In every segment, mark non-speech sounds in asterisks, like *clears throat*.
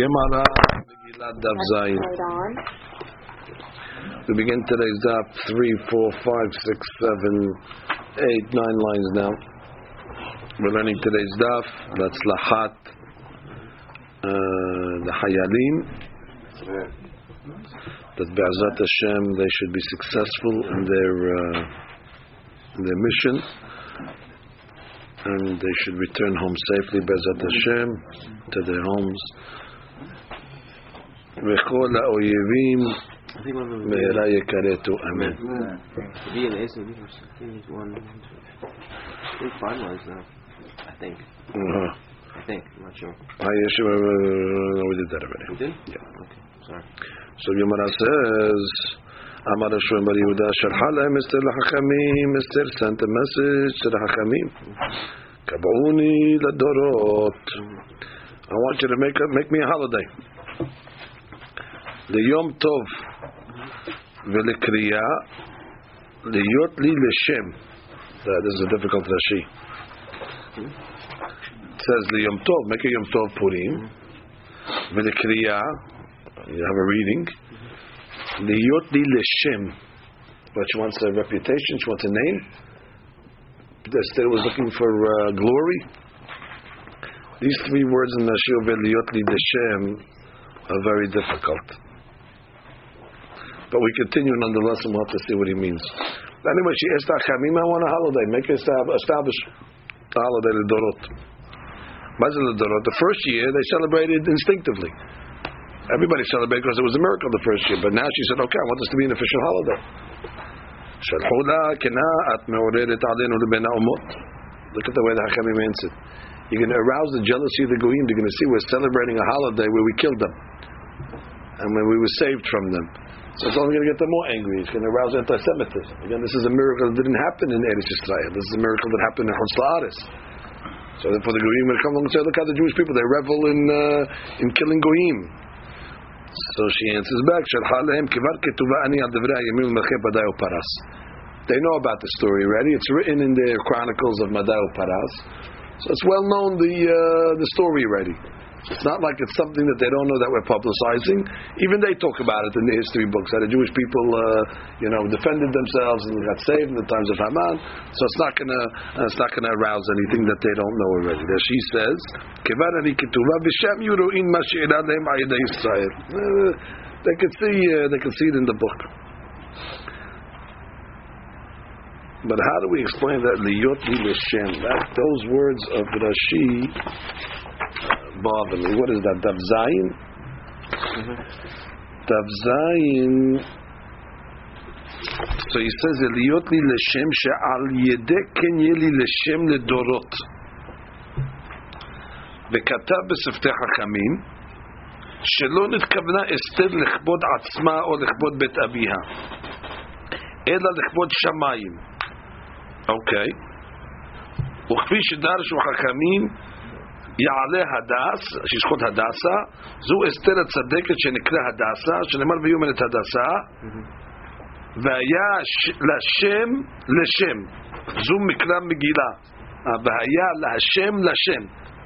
Gemara Megillat Daf Zayin. We begin today's daf three, four, five, six, seven, eight, nine lines now. We're learning today's daf. That's Lahat, uh, the Hayalim. That Be'ezat Hashem, they should be successful in their uh, in their mission, and they should return home safely, Be'ezat Hashem, to their homes. וכל האויבים I think one of them מהרה יכרתו, אמן. The B and the S and B are I think one, one, two. I think finalized now. I think. Uh-huh. I think. I'm not sure. Ah, yes, uh, we did that already. We did? Yeah. Okay. Sorry. So Gemara says, Amar Hashem Bar Yehuda, שלחה להם אסתר לחכמים, אסתר sent a message to the חכמים. קבעוני לדורות. I want you to make, a, make me a holiday. ליום טוב ולקריאה, להיות לי לשם. That is a difficult Rashi. It says ליום טוב, make a יום טוב פורים. ולקריאה, you have a reading. להיות לי לשם. But she wants a reputation, she wants a name. Esther was looking for uh, glory. These three words in the Shir להיות לי לשם are very difficult. But we continue nonetheless and we'll have to see what he means. Anyway, she asked Achamim, I want a holiday. Make it estab- establish a holiday Lidorot. Mazal Lidorot. The first year they celebrated instinctively. Everybody celebrated because it was a miracle the first year. But now she said, okay, I want this to be an official holiday. שלחו לה כנה, את מעוררת עלינו לבין האומות. Look at the way the Hachamim answered. You're going to arouse the jealousy of the Goyim. They're going to see we're celebrating a holiday where we killed them. And when we were saved from them. So it's only going to get them more angry. It's going to arouse anti-Semitism. Again, this is a miracle that didn't happen in Eretz Yisrael. This is a miracle that happened in Chutz La'aretz. So therefore, the Goyim will come along and say, "Look at the Jewish people; they revel in uh, in killing Goyim." So she answers back. They know about the story already. It's written in the chronicles of Madai Paras, so it's well known the uh, the story already. It's not like it's something that they don't know that we're publicizing. Even they talk about it in the history books that the Jewish people, uh, you know, defended themselves and got saved in the times of Haman. So it's not gonna uh, it's not gonna arouse anything that they don't know already. There she says. Uh, They can see uh, they can see it in the book. But how do we explain that liyot li l'shem? That those words of Rashi bother me. What is that? Dav Zayin? Dav Zayin. So he says liyot li l'shem she'al yedek ken yeh li l'shem לדורות. וכתב בשפתי חכמים שלא נתכוונה אסתר לכבוד עצמה או לכבוד בית אביה אלא לכבוד שמיים אוקיי. וכפי שדרשו חכמים, יעלה הדס, שישחוט הדסה, זו אסתר הצדקת שנקרא הדסה, שנאמר ויאמר את הדסה, והיה לשם לשם, זו מקרא מגילה, והיה להשם לשם.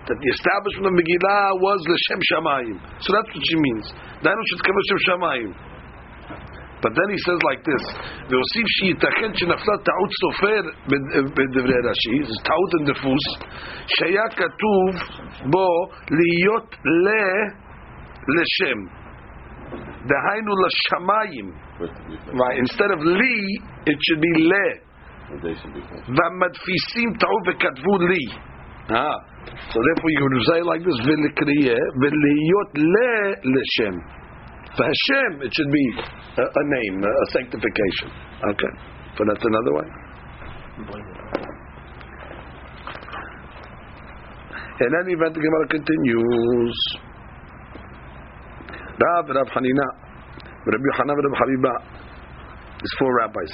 That the establishment of Megillah was לשם שמיים. So that's what she means. דהיינו שתקבל לשם שמיים. But then he says like this, והוסיף שייתכן שנפלה טעות סופר בד- בדברי רש"י, זה טעות דפוס, שהיה כתוב בו להיות ל... לשם. דהיינו לשמיים. Right, instead of לי, it should be ל. והמדפיסים טעו וכתבו לי. Ah, so therefore you would say like this, ולקריאה, ולהיות ל... לשם. For Hashem, it should be a, a name, a, a sanctification. Okay, but that's another way. In any event, the Gemara continues. Rav, Rav Hanina, Rabbi Yochanan, Rabbi Habiba. There's four rabbis.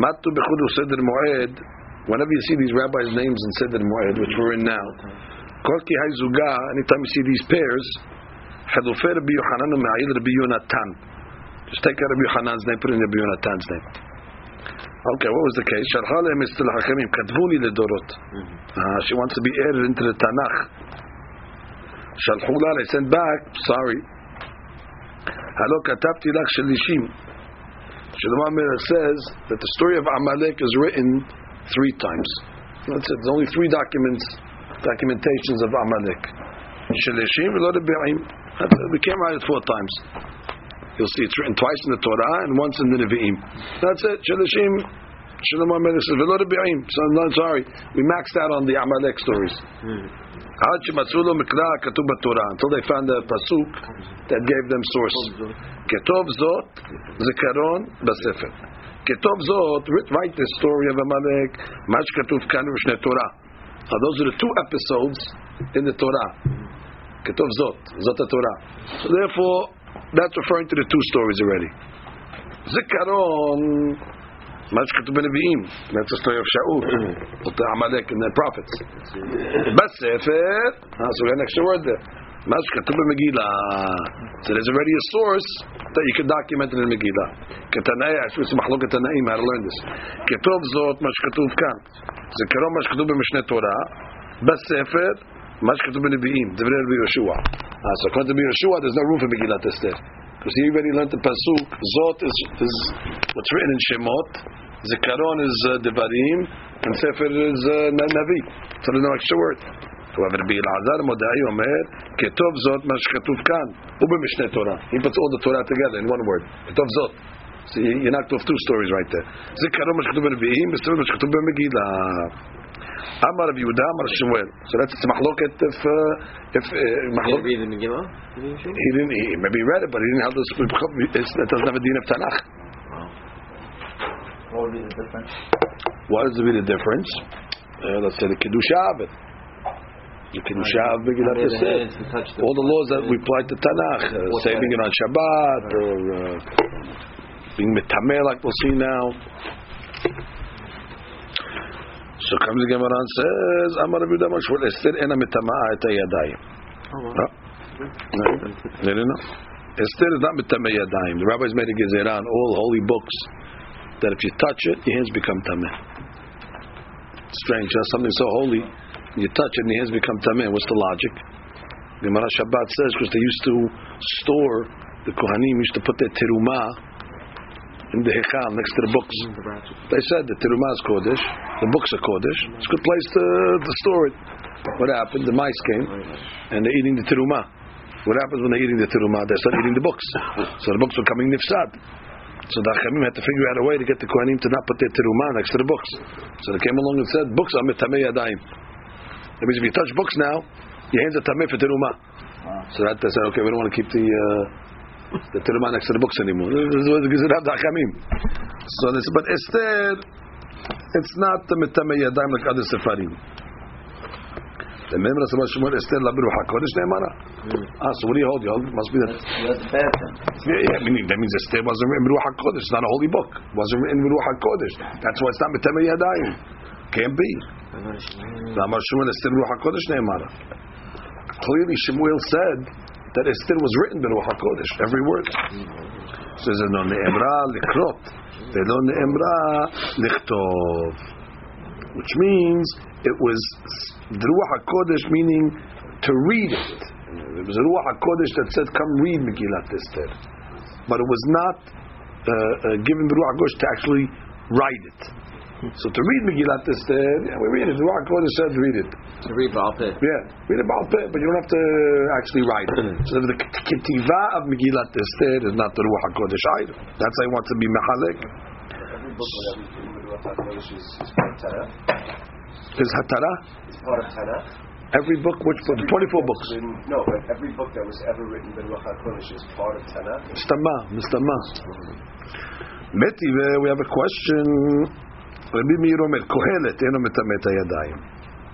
Matu b'chudu Seder Moed. Whenever you see these rabbis' names in Seder Moed, which we're in now, Kol ki hay zuga, anytime you see these pairs, just take Rabbi Yochanan's name, put in Yonatan's name. Okay, what was the case? Mm-hmm. Uh, she wants to be added into the Tanakh. Shalhu la, sent back, sorry. Halo says that the story of Amalek is written three times. That's it. There's only three documents, documentations of Amalek. We can't it four times. You'll see it's written twice in the Torah and once in the Nevi'im. That's it. Shadashim, Shalom HaMelech says, sorry, we maxed out on the Amalek stories. Ha'ad shematzu b'Torah. Until they found the pasuk that gave them source. Ketov zot zekaron b'sefer. Ketov zot, write the story of Amalek. Mashkatuv kanu shne Torah. Now those are the two episodes in the Torah. כתוב זאת, זאת התורה. So therefore, that's referring to the two stories already. זיכרון, מה שכתוב בנביאים, that's the story of Shaul, of the Amalek and the prophets. בספר, ah, so we got an extra word there. מה שכתוב במגילה, so there's already a source that you can document it in מגילה. כתנאי, יש מחלוקת תנאים, how to learn this. כתוב זאת, מה שכתוב כאן. זה קרוב מה שכתוב במשנה תורה, בספר, מה שכתוב בנביאים, דברי רבי יהושע. Ah, so according to Rabbi Yeshua, there's no room for Megillat Esther. Because he already learned the pasuk. Zot is, is what's written in Shemot. Zikaron is uh, Devarim, and Sefer is uh, Navi. So there's no extra word. However, Rabbi Elazar Modai Omer, Ketov Zot מה שכתוב כאן, הוא במשנה תורה. He puts all the Torah together in one word. Ketov Zot. So you, you knocked off two stories right there. זיכרון מה שכתוב בנביאים, בספר מה שכתוב במגילה. Amar of Yehuda, Amar Shmuel. So that's it's machloket if uh, if uh, machloket. He didn't read the Megillah. He didn't. He, maybe read it, but he didn't have this. That doesn't have a din of Tanakh. Wow. What would be the difference? What is be the difference? Uh, let's say the kedusha of it. The kedusha of Megillah Yosef. All the laws that we apply to Tanakh, uh, saving it on Shabbat or uh, being metameh, like we'll see now. So comes the Gemara and says, "Amar Rabbi Yudah Mashvul Esther ena mitamah et yadayim." Oh, No, they didn't know. Esther is not mitameh yadayim. The rabbis made a gezerah on all holy books that if you touch it, your hands become tameh. Strange, huh? something so holy, you touch it and your hands become tameh. What's the logic? Gemara Shabbat says because they used to store the kohanim used to put their terumah in the hechal next to the books. They said the terumah is kodesh, the books are kodesh. It's a good place to, to store it. What happened? The mice came and they're eating the terumah. What happens when they're eating the terumah? They start eating the books. So the books were coming nifsad. So the Achamim had to figure out a way to get the Kohanim to not put their terumah next to the books. So they came along and said, books are mitamei yadayim. That means if you touch books now, your hands are tamei for terumah. So that they said, okay, we don't want to keep the uh, the terumah next to the books anymore. This was Gezerah of. So they said, but Esther, it's not the mitamei yadayim like other sefarim. The member of the Shmuel Esther labir hakodesh ne'emara. Ah, so what do you hold? You hold? Must be that. That's bad then. Yeah, yeah, I mean, that means Esther wasn't written in Ruach HaKodesh. It's not a holy book. It wasn't written in Ruach HaKodesh. That's why it's not Mitamei Yadayim. Can't be. Amar Shmuel Esther Ruach HaKodesh ne'emara. Clearly Shmuel said that Esther was written in Ruach HaKodesh. Every word. Says no ne'emra likrot. Ve'lo ne'emra lichtov. Which means it was the Ruach HaKodesh meaning to read it. It was a Ruach HaKodesh that said, come read Megillat Esther. But it was not uh, uh, given the Ruach HaKodesh to actually write it. So to read Megillat Esther, uh, yeah, we read it. The Ruach HaKodesh said read it. To read Baal Peh. Yeah, read it Baal Peh, but you don't have to actually write it. so the ketiva of Megillat Esther uh, is not the Ruach HaKodesh either. That's why he wants to be Mehalek. Every book that we do with Ruach HaKodesh is, is part of Tanakh. Is Hatara? It's part of Tanakh. Every book, which book? The 24 books. Written, no, but every book that was ever written by Ruach HaKodesh is part of Tanakh. Mistama, Mistama. Metive, uh, we have a question. Rabbi Meir Omer, Kohelet, eno metamet hayadayim.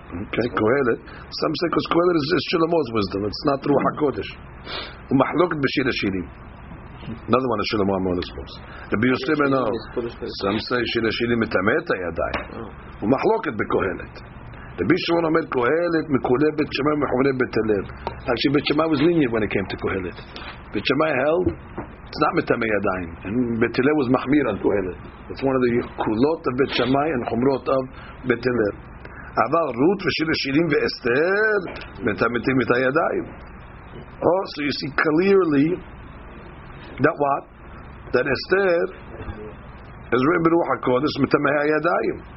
Okay, Kohelet. Some say because Kohelet is, is Shlomo's wisdom. It's not Ruach HaKodesh. Umachloket b'shir hashirim. Another one is Shlomo HaMelech's books. Rabbi Yosef no. Some say shir hashirim metamet hayadayim. Umachloket b'Kohelet. רבי שמעון אומר קהלת, מקולה בית שמאי ומחולה בית הלל. Actually, בית שמאי was lenient when it came to קהלת. בית שמאי held, it's not מטמא ידיים. And בית הלל was מחמיר על קהלת. It's one of the קולות of בית שמאי and חומרות of בית הלל. אבל רות ושיר השירים ואסתר מטמאים את הידיים. Oh, so you see clearly that what? That Esther is written ברוח הקודש מטמא הידיים.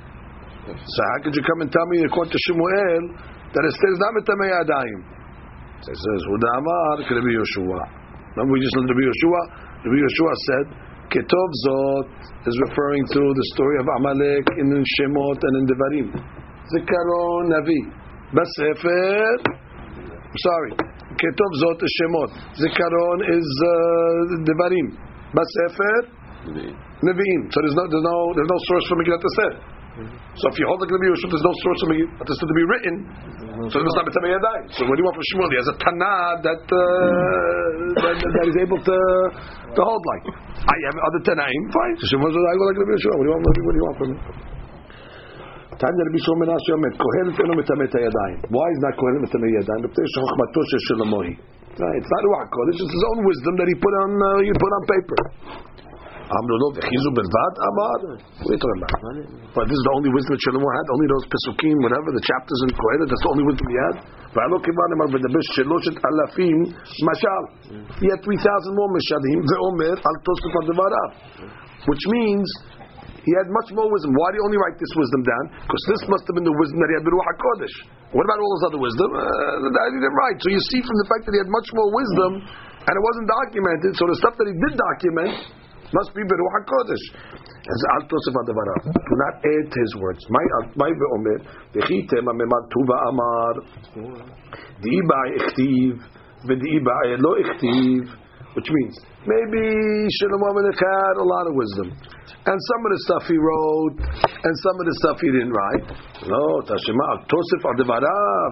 So how could you come and tell me according to Shemuel that Esther is not Mitamei Yadayim? So it says, Huda Amar Rabbi Yoshua. Remember we just learned Rabbi Yoshua? Rabbi Yoshua said, Ketov Zot is referring to the story of Amalek in Shemot and in Devarim. Zikaron Navi. Basefer, sorry, Ketov Zot is Shemot. Zikaron is uh, Devarim. Basefer, Nevi'im. So there's no, there's no, there's no source for Megillat Esther. So if you hold like the Yeshua, there's no source of understood to be written. So it's not Mitzvah Yadai. So what do you want from Shmuel? He has a Tana that, uh, that, he's able to, to hold like. I have other Tanaim, fine. So I go like the What do you want, what do you want from me? תניא רבי שמעון מנשה אומר, קהלת Kohanim, מטמא את הידיים. Why is not קהלת מטמא ידיים? מפני שחוכמתו של שלמה היא. It's not רוח הקודש, it's his own wisdom that he put on, uh, he put on paper. Amnulov Chizu Belvad Amar But this is the only wisdom that Shlomo had. Only those pesukim, whatever the chapters in Kohelet, that's the only wisdom he had. He had three thousand more meshalim. VeOmer al Tosef al which means he had much more wisdom. Why did he only write this wisdom down? Because this must have been the wisdom that he had in Ruach Hakodesh. What about all his other wisdom? Uh, that he didn't write. So you see from the fact that he had much more wisdom, and it wasn't documented. So the stuff that he did document must be Beruach HaKodesh. As Al Tosef Adavarav. Do not add to his words. My my ve'omer, v'chitem amemad tuva amar, di'iba ichtiv, v'di'iba lo ichtiv, which means maybe Shlomo Melech had a lot of wisdom, and some of the stuff he wrote, and some of the stuff he didn't write. No, Tashema Tosef Adevarav,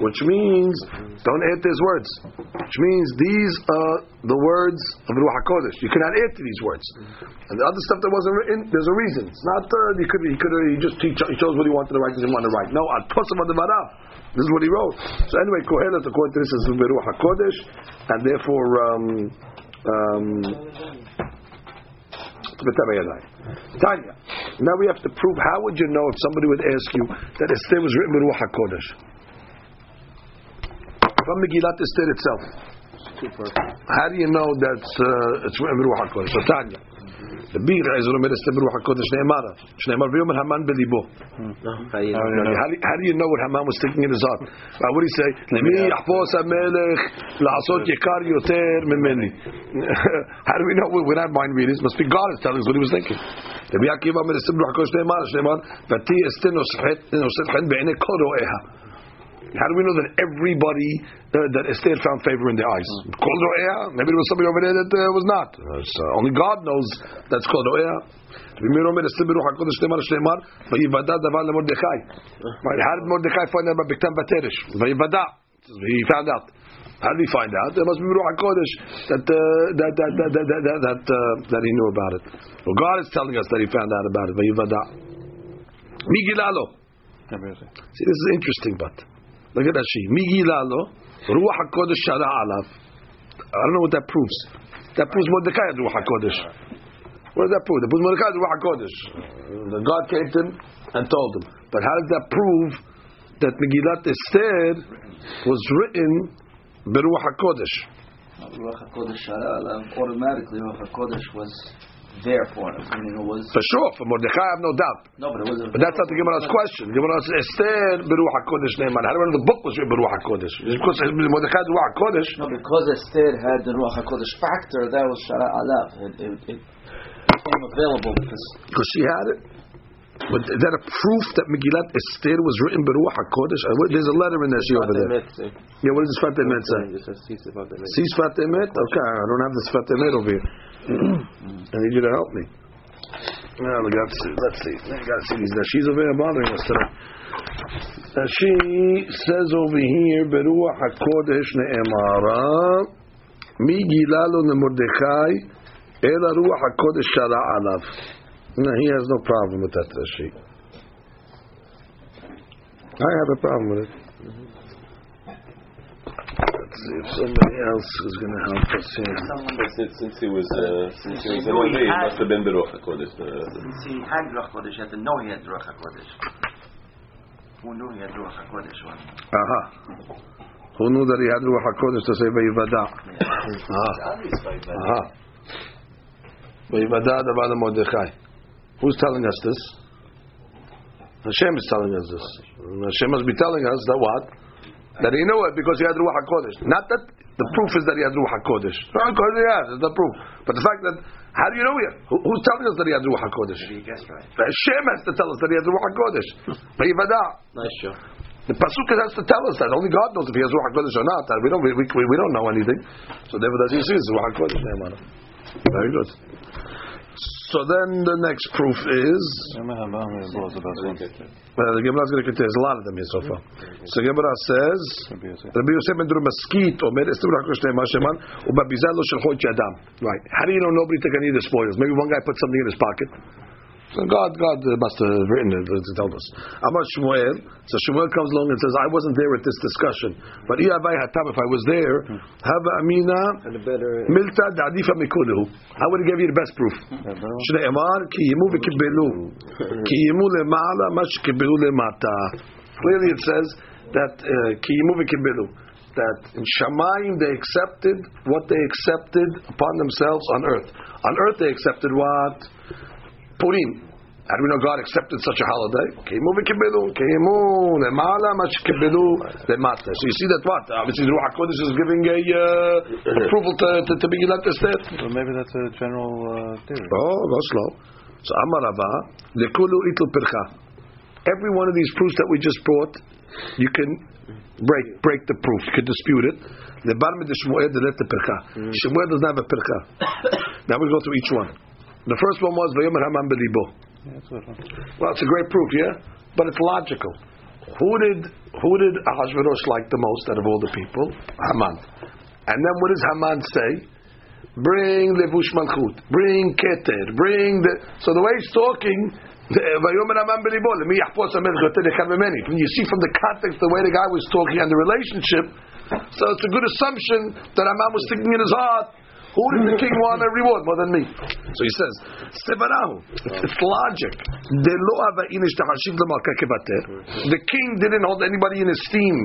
which means don't add his words. Which means these are the words of Ruach Hakodesh. You cannot add to these words, and the other stuff that wasn't written, there's a reason. It's not uh, he could he could he just he, cho- he chose what he wanted to write, he didn't want to write. No, Al Tosef Adevarav. This is what he wrote. So anyway, Kohelet according to this is Beruach Hakodesh, and therefore. Um, um. Tanya. Now we have to prove. How would you know if somebody would ask you that Esther was written with Ruach Hakodesh from Megillat Esther itself? How do you know that uh, it's written with Ruach Hakodesh? So Tanya. The Bir is Romer Esther Ruach Hakodesh Ne'emara. Shne'emar v'yomer Haman belibo. How do, how do you know what Haman was thinking in his heart? Uh, what did he say? למי יחפוש המלך לעשות יקר יותר ממני? How do we know? We're not mind readers. Must be God is telling us what he was thinking. רבי עקיבא אומר אסתר ברוח הקודש נאמר, שנאמר, ותהי אסתר נושאת חן בעיני כל רואיה. How do we know that everybody uh, that Esther found favor in their eyes? Mm. Called Ro'ea? Maybe there was somebody over there that uh, was not. Uh, only God knows that's called Ro'ea. How did Mordechai find out about Bigtan Bateresh? He found out. How did he find out? There must be Ruach HaKodesh that, uh, that, that, that, that, that, that, uh, that he knew about it. Well, God is telling us that he found out about it. See, this is interesting, but... Look at Rashi. Mi lo ruach hakodesh shara alav. I don't know what that proves. That proves Mordecai had ruach hakodesh. What does that prove? That proves Mordecai had ruach hakodesh. The God came to him and told him. But how does that prove that Megillat Esther was written beruach hakodesh? Ruach hakodesh shara alav. Automatically, ruach hakodesh was there for him. I mean, it was, For sure, for Mordecai, I have no doubt. no, but it was But that's not the Gemara's question. The Gemara says Esther Beruach HaKodesh Neyman. How do we know the book was written Beruach HaKodesh? Because Mordecai had Ruach HaKodesh. No, because Esther had the Ruach HaKodesh factor, that was shara alav. It, it, it became available because Because she had it. But is that a proof that Megillat Esther was written Beruach HaKodesh? Uh, There's a letter in there, see over there. Yeah, what does the Sfat Emet say? Sfat Emet? Okay, I don't have the Sfat Emet over here. I need you to help me. Well, let's see. Let's see. I gotta see these. She's over here bothering us today. Uh, she says over here, Beruach HaKodesh ne'emara, mi gilalo ne'mordechai, ela HaKodesh shara alav. No, he has no problem with that, Rashi. I have a problem with it. Let's see if somebody else is going to help us here. But since, since he was uh, since he was You an he it must have been Beruach Hakodesh. Uh, Since he had Ruach HaKodesh, he had to know he had Ruach HaKodesh. Who knew he had Ruach HaKodesh? One. Aha. Who knew that he had Ruach HaKodesh to say Vayivada? Ah. Aha. Vayivada Davar Mordechai. Who's telling us this? Hashem is telling us this. Hashem must be telling us that what? That he knew it because he had Ruach HaKodesh. Not that the proof is that he had Ruach HaKodesh. Because he has, it's the proof. But the fact that, how do you know here? Who, who's telling us that he had Ruach HaKodesh? He guessed right. Hashem has to tell us that he has Ruach HaKodesh. *laughs* Nice show. The pasuk has to tell us that only God knows if he has ruach hakodesh or not. We don't we, we, we don't know anything. So therefore, does he see it's ruach hakodesh? Very good. So then the next proof is well, the Gemara is going to contain a lot of them here so far. So Gemara says Rabbi Yosef ben Maskit Omer Estim Rakosh Ne'emar Sheman Ubabizah Lo Shelcho Yadam. Right. How do you know nobody took any of the spoils? Maybe one guy put something in his pocket. So God, God must have written it to tell us. Amar Shmuel. So Shmuel comes along and says, "I wasn't there at this discussion, but Iyavai Hatam, if I was there, Hava Amina And a better. Milta Da'adifa Mikulehu. I would have given you the best proof. Shneimar Ki Yimu V'Kibelu. Ki Yimu Lema'ala Mash Kibelu Lemata. Clearly, it says that uh, Ki Yimu V'Kibelu. That in Shamayim they accepted what they accepted upon themselves on earth. On earth they accepted what Purim. How do we know God accepted such a holiday? Keimu v'kibelu, keimu lemala mash kibelu lemata. So you see that what? Obviously, Ruach Hakodesh is giving a uh, approval to to, to at this. So maybe that's a general uh, theory. Oh, go slow. So Amar Rava, lekulu itul pircha. Every one of these proofs that we just brought, you can break break the proof. You can dispute it. The bottom of the Shmuel the let the pircha. Shmuel does not have a pircha. *coughs* now we go through each one. The first one was Vayomer Haman belibo. Yeah, that's what Well, it's a great proof, yeah, but it's logical. Who did who did Ahasuerus like the most out of all the people? Haman. And then what does Haman say? Bring levush malchut, bring keter, bring the. So the way he's talking, *laughs* Vayomer Haman belibo, lemi yachpos amelch yoter echad memeni. When you see from the context the way the guy was talking and the relationship, so it's a good assumption that Haman was thinking in his heart. Who did the *laughs* king want a reward more than me? So he says, Stefanahu. It's, it's logic. De lo ava inish tahashiv l'malka kevater. The king didn't hold anybody in esteem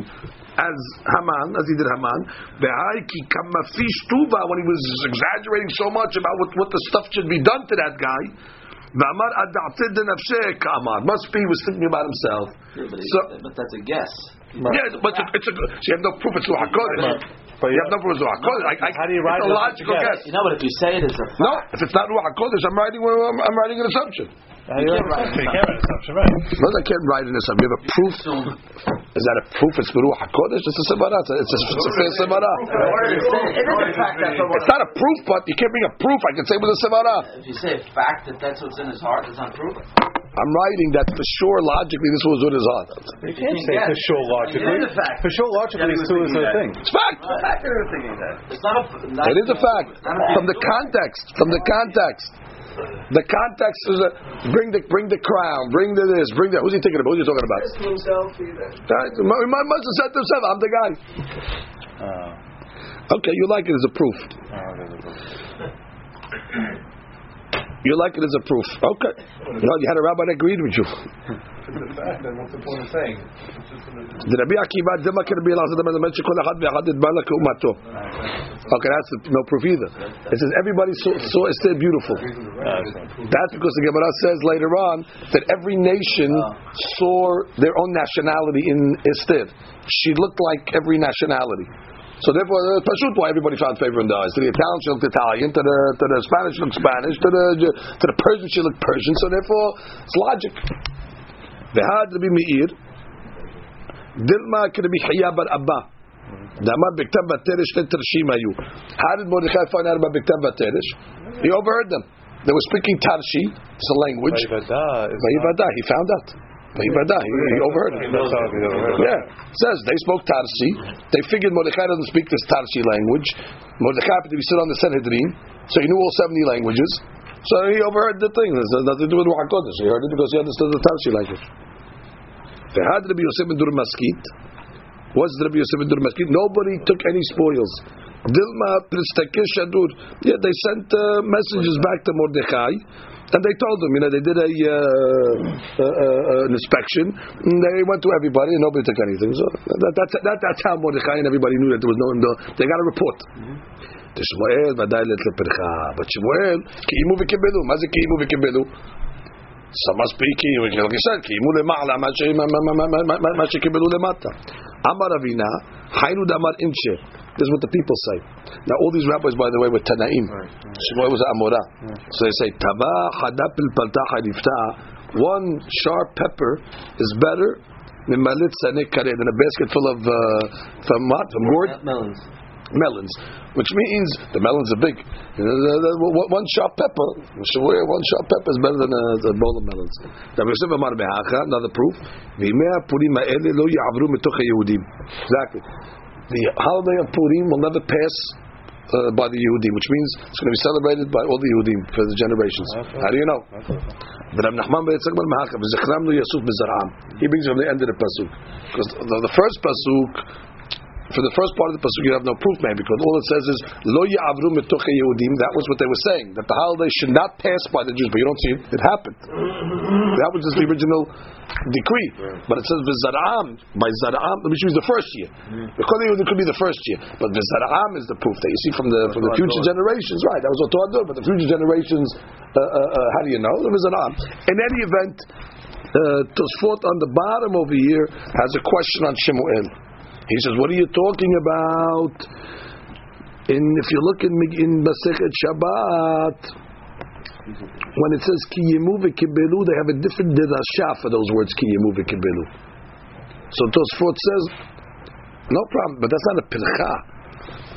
as Haman, as he did Haman. V'hai ki kamafish tuva, when he was exaggerating so much about what, what the stuff should be done to that guy. V'amar adapted de nafsheh ka'amar. Must be he was thinking about himself. Yeah, but, So- but that's a guess. Yeah, but it's a, it's a, so you have no proof it's Ruach HaKodesh. But You have no proof it's Ruach HaKodesh. I- I- How do you It's write a logical Yeah. guess. You know, but if you say it as a No, if it's not Ruach HaKodesh, I'm writing, I'm, I'm writing an assumption. How do you can't write write an You can't write an assumption, right? No, I can't write an assumption. You have a proof. Is that a proof it's Ruach HaKodesh? It's a Sevara. It's a, it's a, it's a fair Sevara. it is a fact that's what It's not a proof, but you can't bring a proof. I can say with a Sevara. If you say a fact that that's what's in his heart, it's unproven. I'm writing that for sure, logically, this was what his heart. You can't say can for sure logically. It is a fact. For sure logically, Yeah, it's two is was a thinking thing. It's fact. I was thinking that. It's not a. Not It is a fact. From the context. From the context. The context is a, bring the bring the crown, bring the this, bring the. Who's he thinking about? Who's he talking about? Right? He uh, must have said to himself, "I'm the guy." Oh, Okay, you like it as a proof. *laughs* oh, there's a proof. You like it as a proof. Okay. You, know, you had a rabbi that agreed with you. what's the point of saying? Okay, that's no proof either. It says everybody saw, saw Esther beautiful. That's because the Gemara says later on that every nation saw their own nationality in Esther. She looked like every nationality. So therefore, uh, Pashut, why everybody found favor in the eyes. To the Italian, she looked Italian. To the to the Spanish, she looked Spanish. To the to the Persian, she looked Persian. So therefore, it's logic. V'had Rabbi Meir, Dilma can be bar Abba. Damar Bigtan Baterish Ten Tershim Ayu. How did Mordechai find out about Bigtan Baterish? He overheard them. They were speaking Tarshi, it's a language. Vayivada is Vayivada, he found out. He, he overheard it. He overheard it. Yeah, it says they spoke Tarsi. They figured Mordechai doesn't speak this Tarsi language. Mordechai happened to be sitting on the Sanhedrin, so he knew all 70 languages. So he overheard the thing. There's nothing to do with Ruach. He heard it because he understood the Tarsi language. V'had Rabbi Yosef ben Dur Maskit. What's Rabbi Yosef ben Dur Maskit? Nobody took any spoils. Dilma Pristakir Shadur. Yeah, they sent uh, messages back to Mordechai. And they told them, you know, they did a, uh, uh, uh, an inspection. They went to everybody, and nobody took anything. So that, that's that, that's how Mordechai and everybody knew that there was no. no they got a report. Shmuel, ודאי לפרחה. But Shmuel, קיימו וקיבלו. מה זה קיימו וקיבלו? Must be קיימו, קיימו למעלה, מה שקיבלו למטה. אמר אבינה, היינו דאמר אינשה. This is what the people say. Now, all these rabbis, by the way, were Tanaim. Right. Shmuel was an Yeah. So they say, Taba hadap One sharp pepper is better than a basket full of, uh, from what? From gourd? Melons melons, which means the melons are big. One sharp pepper, one sharp pepper is better than a, a bowl of melons. Another proof. Exactly. The holiday of Purim will never pass. Uh, by the Yehudim, which means it's going to be celebrated by all the Yehudim for the generations. How do you know? But Rab Nachman ben Yitzchak ben Mahaka, "V'zechram lo yasuf b'zar'am." He brings from the end of the pasuk because the, the first pasuk for the first part of the pasuk, you have no proof, man, because all it says is "Lo ya'avru mitoche Yehudim." That was what they were saying that the holiday should not pass by the Jews, but you don't see it. It happened. That was just the original decree. But it says "V'zar'am" by Zar'am, which means the first year. Because it could be the first year, but "V'zar'am" is the proof that you see from the from the future generations. Right? That was what Torah did, but the future generations, uh, uh, uh, how do you know? The "V'zar'am." In any event. Uh, Tosfot on the bottom over here has a question on Shemuel. He says, "What are you talking about?" In if you look in in Masechet Shabbat, when it says "Ki yemu v'kibelu," they have a different dirasha for those words "Ki yemu v'kibelu." So Tosfot says, "No problem, but that's not a pircha."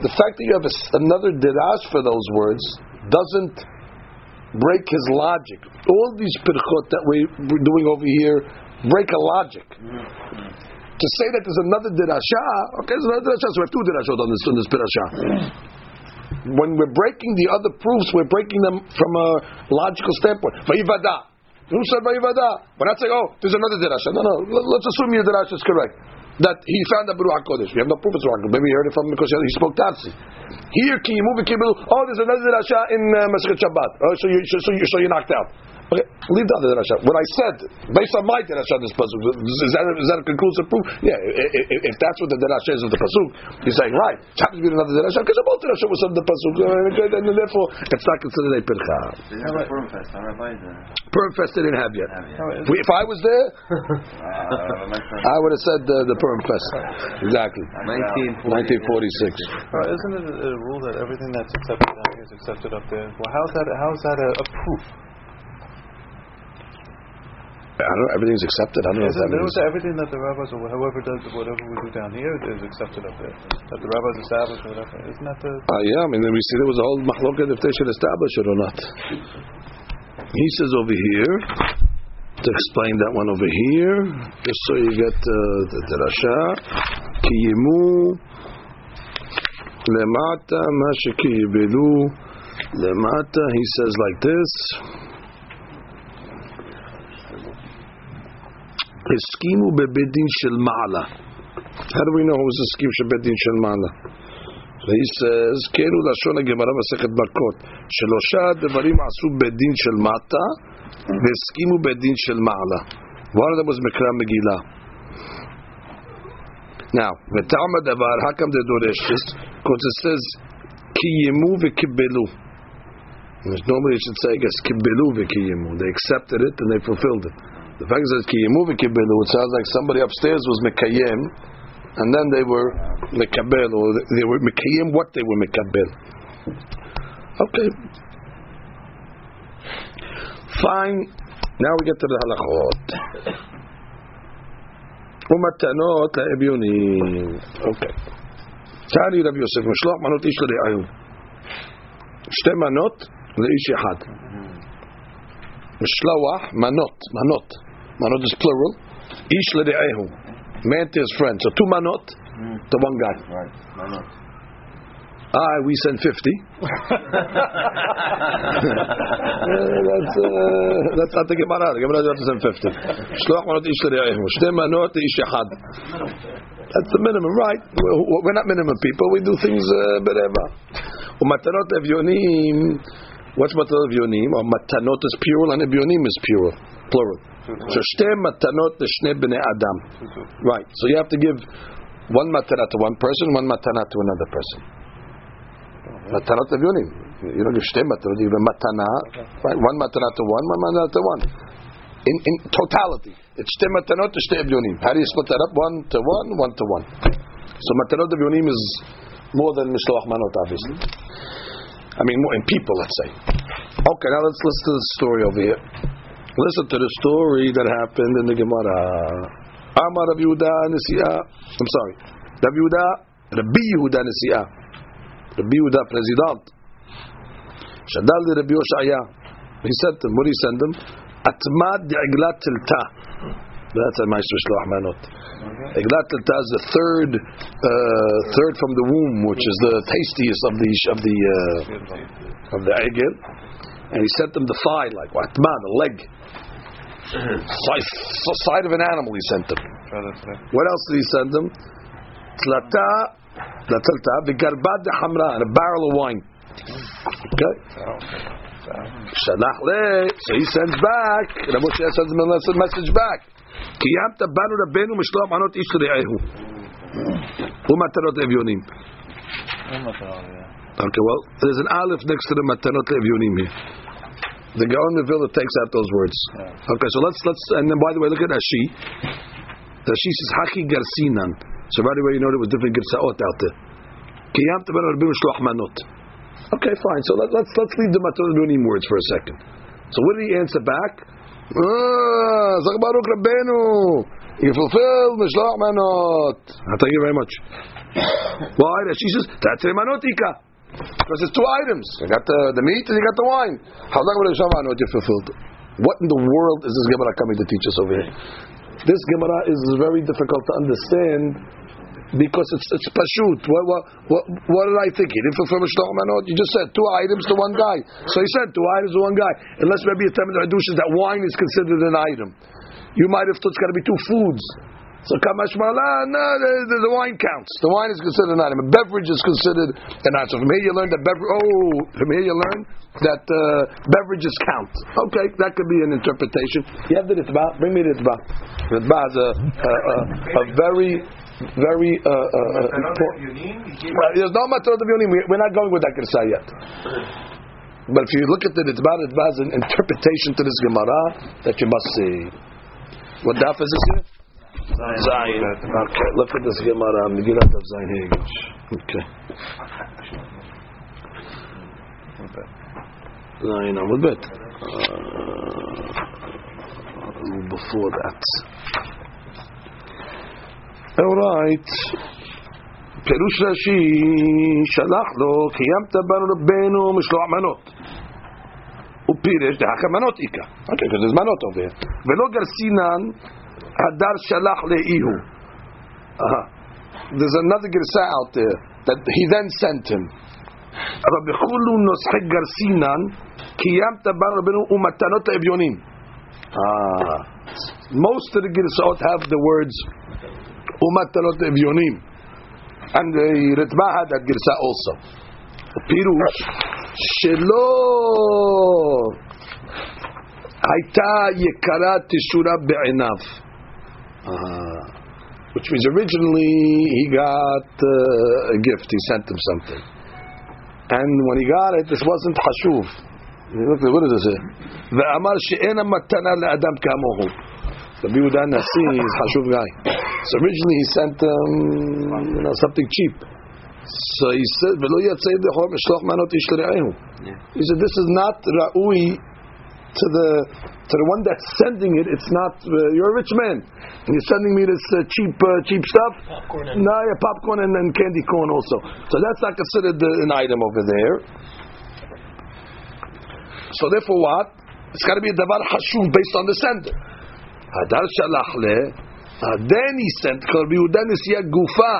The fact that you have a another dirash for those words doesn't break his logic. All these pirchot that we, we're doing over here break a logic to say that there's another dirasha, okay, there's another dirasha, so we have two dirashot on this, on this dirasha. When we're breaking the other proofs, we're breaking them from a logical standpoint. Vayivada. Who said Vayivada? We're not saying, oh, there's another dirasha. No, no, let- let's assume your dirasha is correct. That he found the Baruch HaKodesh. We have no proof it's Baruch Maybe he heard it from because he spoke Tarsi. Here, can you move it? Oh, there's another dirasha in uh, Masechet Shabbat. Oh, so, you, so, so, you, so you're knocked out. Okay, leave the other dirasha. What I said, based on my dirasha, this pasuk, is that, is that a conclusive proof? Yeah, i- i- if that's what the dirasha is of the pasuk, you're saying right. It happens to be another dirasha because both dirasha was of the pasuk, and therefore it's not considered a pircha. They have a Purim fest, huh, Rabbi? The- Purim fest they didn't have yet. have yet. If I was there, Uh, my friend- I would have said the, the Purim fest. Exactly. 1940. 1946. Uh, isn't it a, a rule that everything that's accepted down here is accepted up there? Well, how's that? How's that a, a proof? I don't know. Everything's accepted. I don't know if that means. everything that the rabbis or whoever does whatever we do down here is accepted up there? That the rabbis establish or whatever. Isn't that the? Uh, yeah, I mean, then we see there was a whole mahloket if they should establish it or not. He says over here, to explain that one over here, just so you get uh, the drasha, ki yimu lemata ma shekiyibelu lemata, he says like this, הסכימו בבית דין של מעלה. How do we know הסכים שבית דין של מעלה? והיא says, הוא לשון הגמרא מסכת מכות, שלושה דברים עשו בית דין של מטה והסכימו בית דין של מעלה. Them was מקרא מגילה. Now, וטעם הדבר, how come they דורש this? Because it קיימו וקיבלו. Normally it should say, I guess, קיבלו וקיימו. They accepted it and they fulfilled it. The fact that קיימו וקיבלו, it sounds like somebody upstairs was מקיים, and then they were mekabel, or they were mekayim what they were mekabel. Okay. Fine. Now we get to the halachot. ומתנות לאביונים. אוקיי. תעלי רבי יוסף, משלוח מנות איש לרעהו. שתי מנות לאיש אחד. משלוח מנות, מנות. מנות is plural. איש לרעהו. Man to his friend. So two manot to one guy. Right, why not? Ah, we send 50. Uh, *laughs* that's, uh, that's not the Gemara. The Gemara doesn't send 50. Shloach manot ish l're'ehu. Shtei manot ish echad. That's the minimum, right? We're we're not minimum people. We do things uh, bereva. Umatanot evyonim What's matanot evyonim? Or matanot is plural and evyonim is plural. Plural. So shte matanot bnei adam. Right. So you have to give one matana to one person, one matana to another person. Matanot evyonim. You don't give shte matanot. You give a matana. Right. One matana to one, one matana to one. In in totality, it's shte matanot to shte evyonim. How do you split that up? One to one, one to one. So matanot evyonim is more than mishloach manot, obviously. I mean, in people, let's say. Okay, now let's listen to the story over here. Listen to the story that happened in the Gemara. Amar Rav Yehuda Nesiah. I'm sorry. Rav Yehuda, Rabbi Yehuda Nesiah. Rabbi Yehuda, president. Shadal de Rabbi Yoshaya. He sent him. What did he send him? Atmad de Eglat Tilta. That's a nice Mishloach Manot. Eglat Tilta is the third, uh, third from the womb, which is the tastiest of the of the uh, of the egel. And he sent them the thigh, like atma, the leg, side, side of an animal. He sent them. What else did he send them? Tlata, the tilta, bigarbad de hamra, and a barrel of wine. Okay. So he sends back. Rabbi sends him a message back. Kiyamta banu rabbeinu mishloach manot ish re'ehu. Umatarot evyonim. I'm not gonna. Okay, well, there's an aleph next to the matanot evyonim here. The Gaon of Vilna takes out those words. Okay, so let's let's and then by the way, look at Rashi. Rashi says haki garsinan. So right away you know there was different gersaot out there. Kiyam tabar rabbeinu shloach manot. Okay, fine. So let, let's let's leave the matanot evyonim words for a second. So what did he answer back? Zach Baruch Rabbeinu. You fulfilled mishloach manot. Thank you very much. Why? She says that's manotika. Because it's two items. You got the, the meat and you got the wine. How's that going to you fulfilled? What in the world is this Gemara coming to teach us over here? This Gemara is very difficult to understand because it's it's pashut. What what what, what did I think? He didn't fulfill Mishloach Manot. You just said two items to one guy. So he said two items to one guy. Unless maybe a Hadush is that wine is considered an item. You might have thought it's got to be two foods. So kamash mala, no, the, the, the wine counts. The wine is considered an item. A beverage is considered an item. So from here you learn that beverage. Oh, from here you learn that uh, beverages count. Okay, that could be an interpretation. You have the ritba. Bring me the ritba. Ritba is a, a, a, a very, very. Uh, uh, important. Well, there's no matter of yonim. We're not going with that kirsa yet. But if you look at the ritba, ritba is an interpretation to this gemara that you must see. What daf is this here? Zayin. Okay, look at this Gemara. Megillat of Zayin Haggish. Okay. Zayin Amud Bet. Uh, before that. All right. פירוש רש"י, שלח לו, קיימת בנו רבנו משלוח מנות. הוא פירש דהכה מנות איכה. אוקיי, because there's מנות over here. ולא גרסינן Hadar Shalach Le'ihu. Uh-huh. There's another Girsa out there that he then sent him. Rabbi Chulu Noschek Garsinan Kiyam Tabar Rabbeinu Umatanot Evyonim. Ah. Most of the Girsaot have the words Umatanot Evyonim. And the Ritma had that Girsa also. Pirush Shelo הייתה יקרה תשורה בעיניו. Uh, which means originally he got uh, a gift, he sent him something. And when he got it, this wasn't hashuv. Look, what does it say? ואמר שאין המתנה לאדם כמוהו. Rabbi Yehuda Nasi is hashuv guy. So originally he sent you know, something cheap. So he said, yeah. He said, this is not ra'ui to the to the one that's sending it. It's not uh, you're a rich man and you're sending me this uh, cheap uh, cheap stuff. Popcorn and no, yeah, popcorn and then candy corn also. So that's not considered uh, an item over there. So therefore, what? It's got to be a davar hashuv based on the sender. Hadar shalach Uh, then he sent Rabbi Yehuda Nesiya gufa.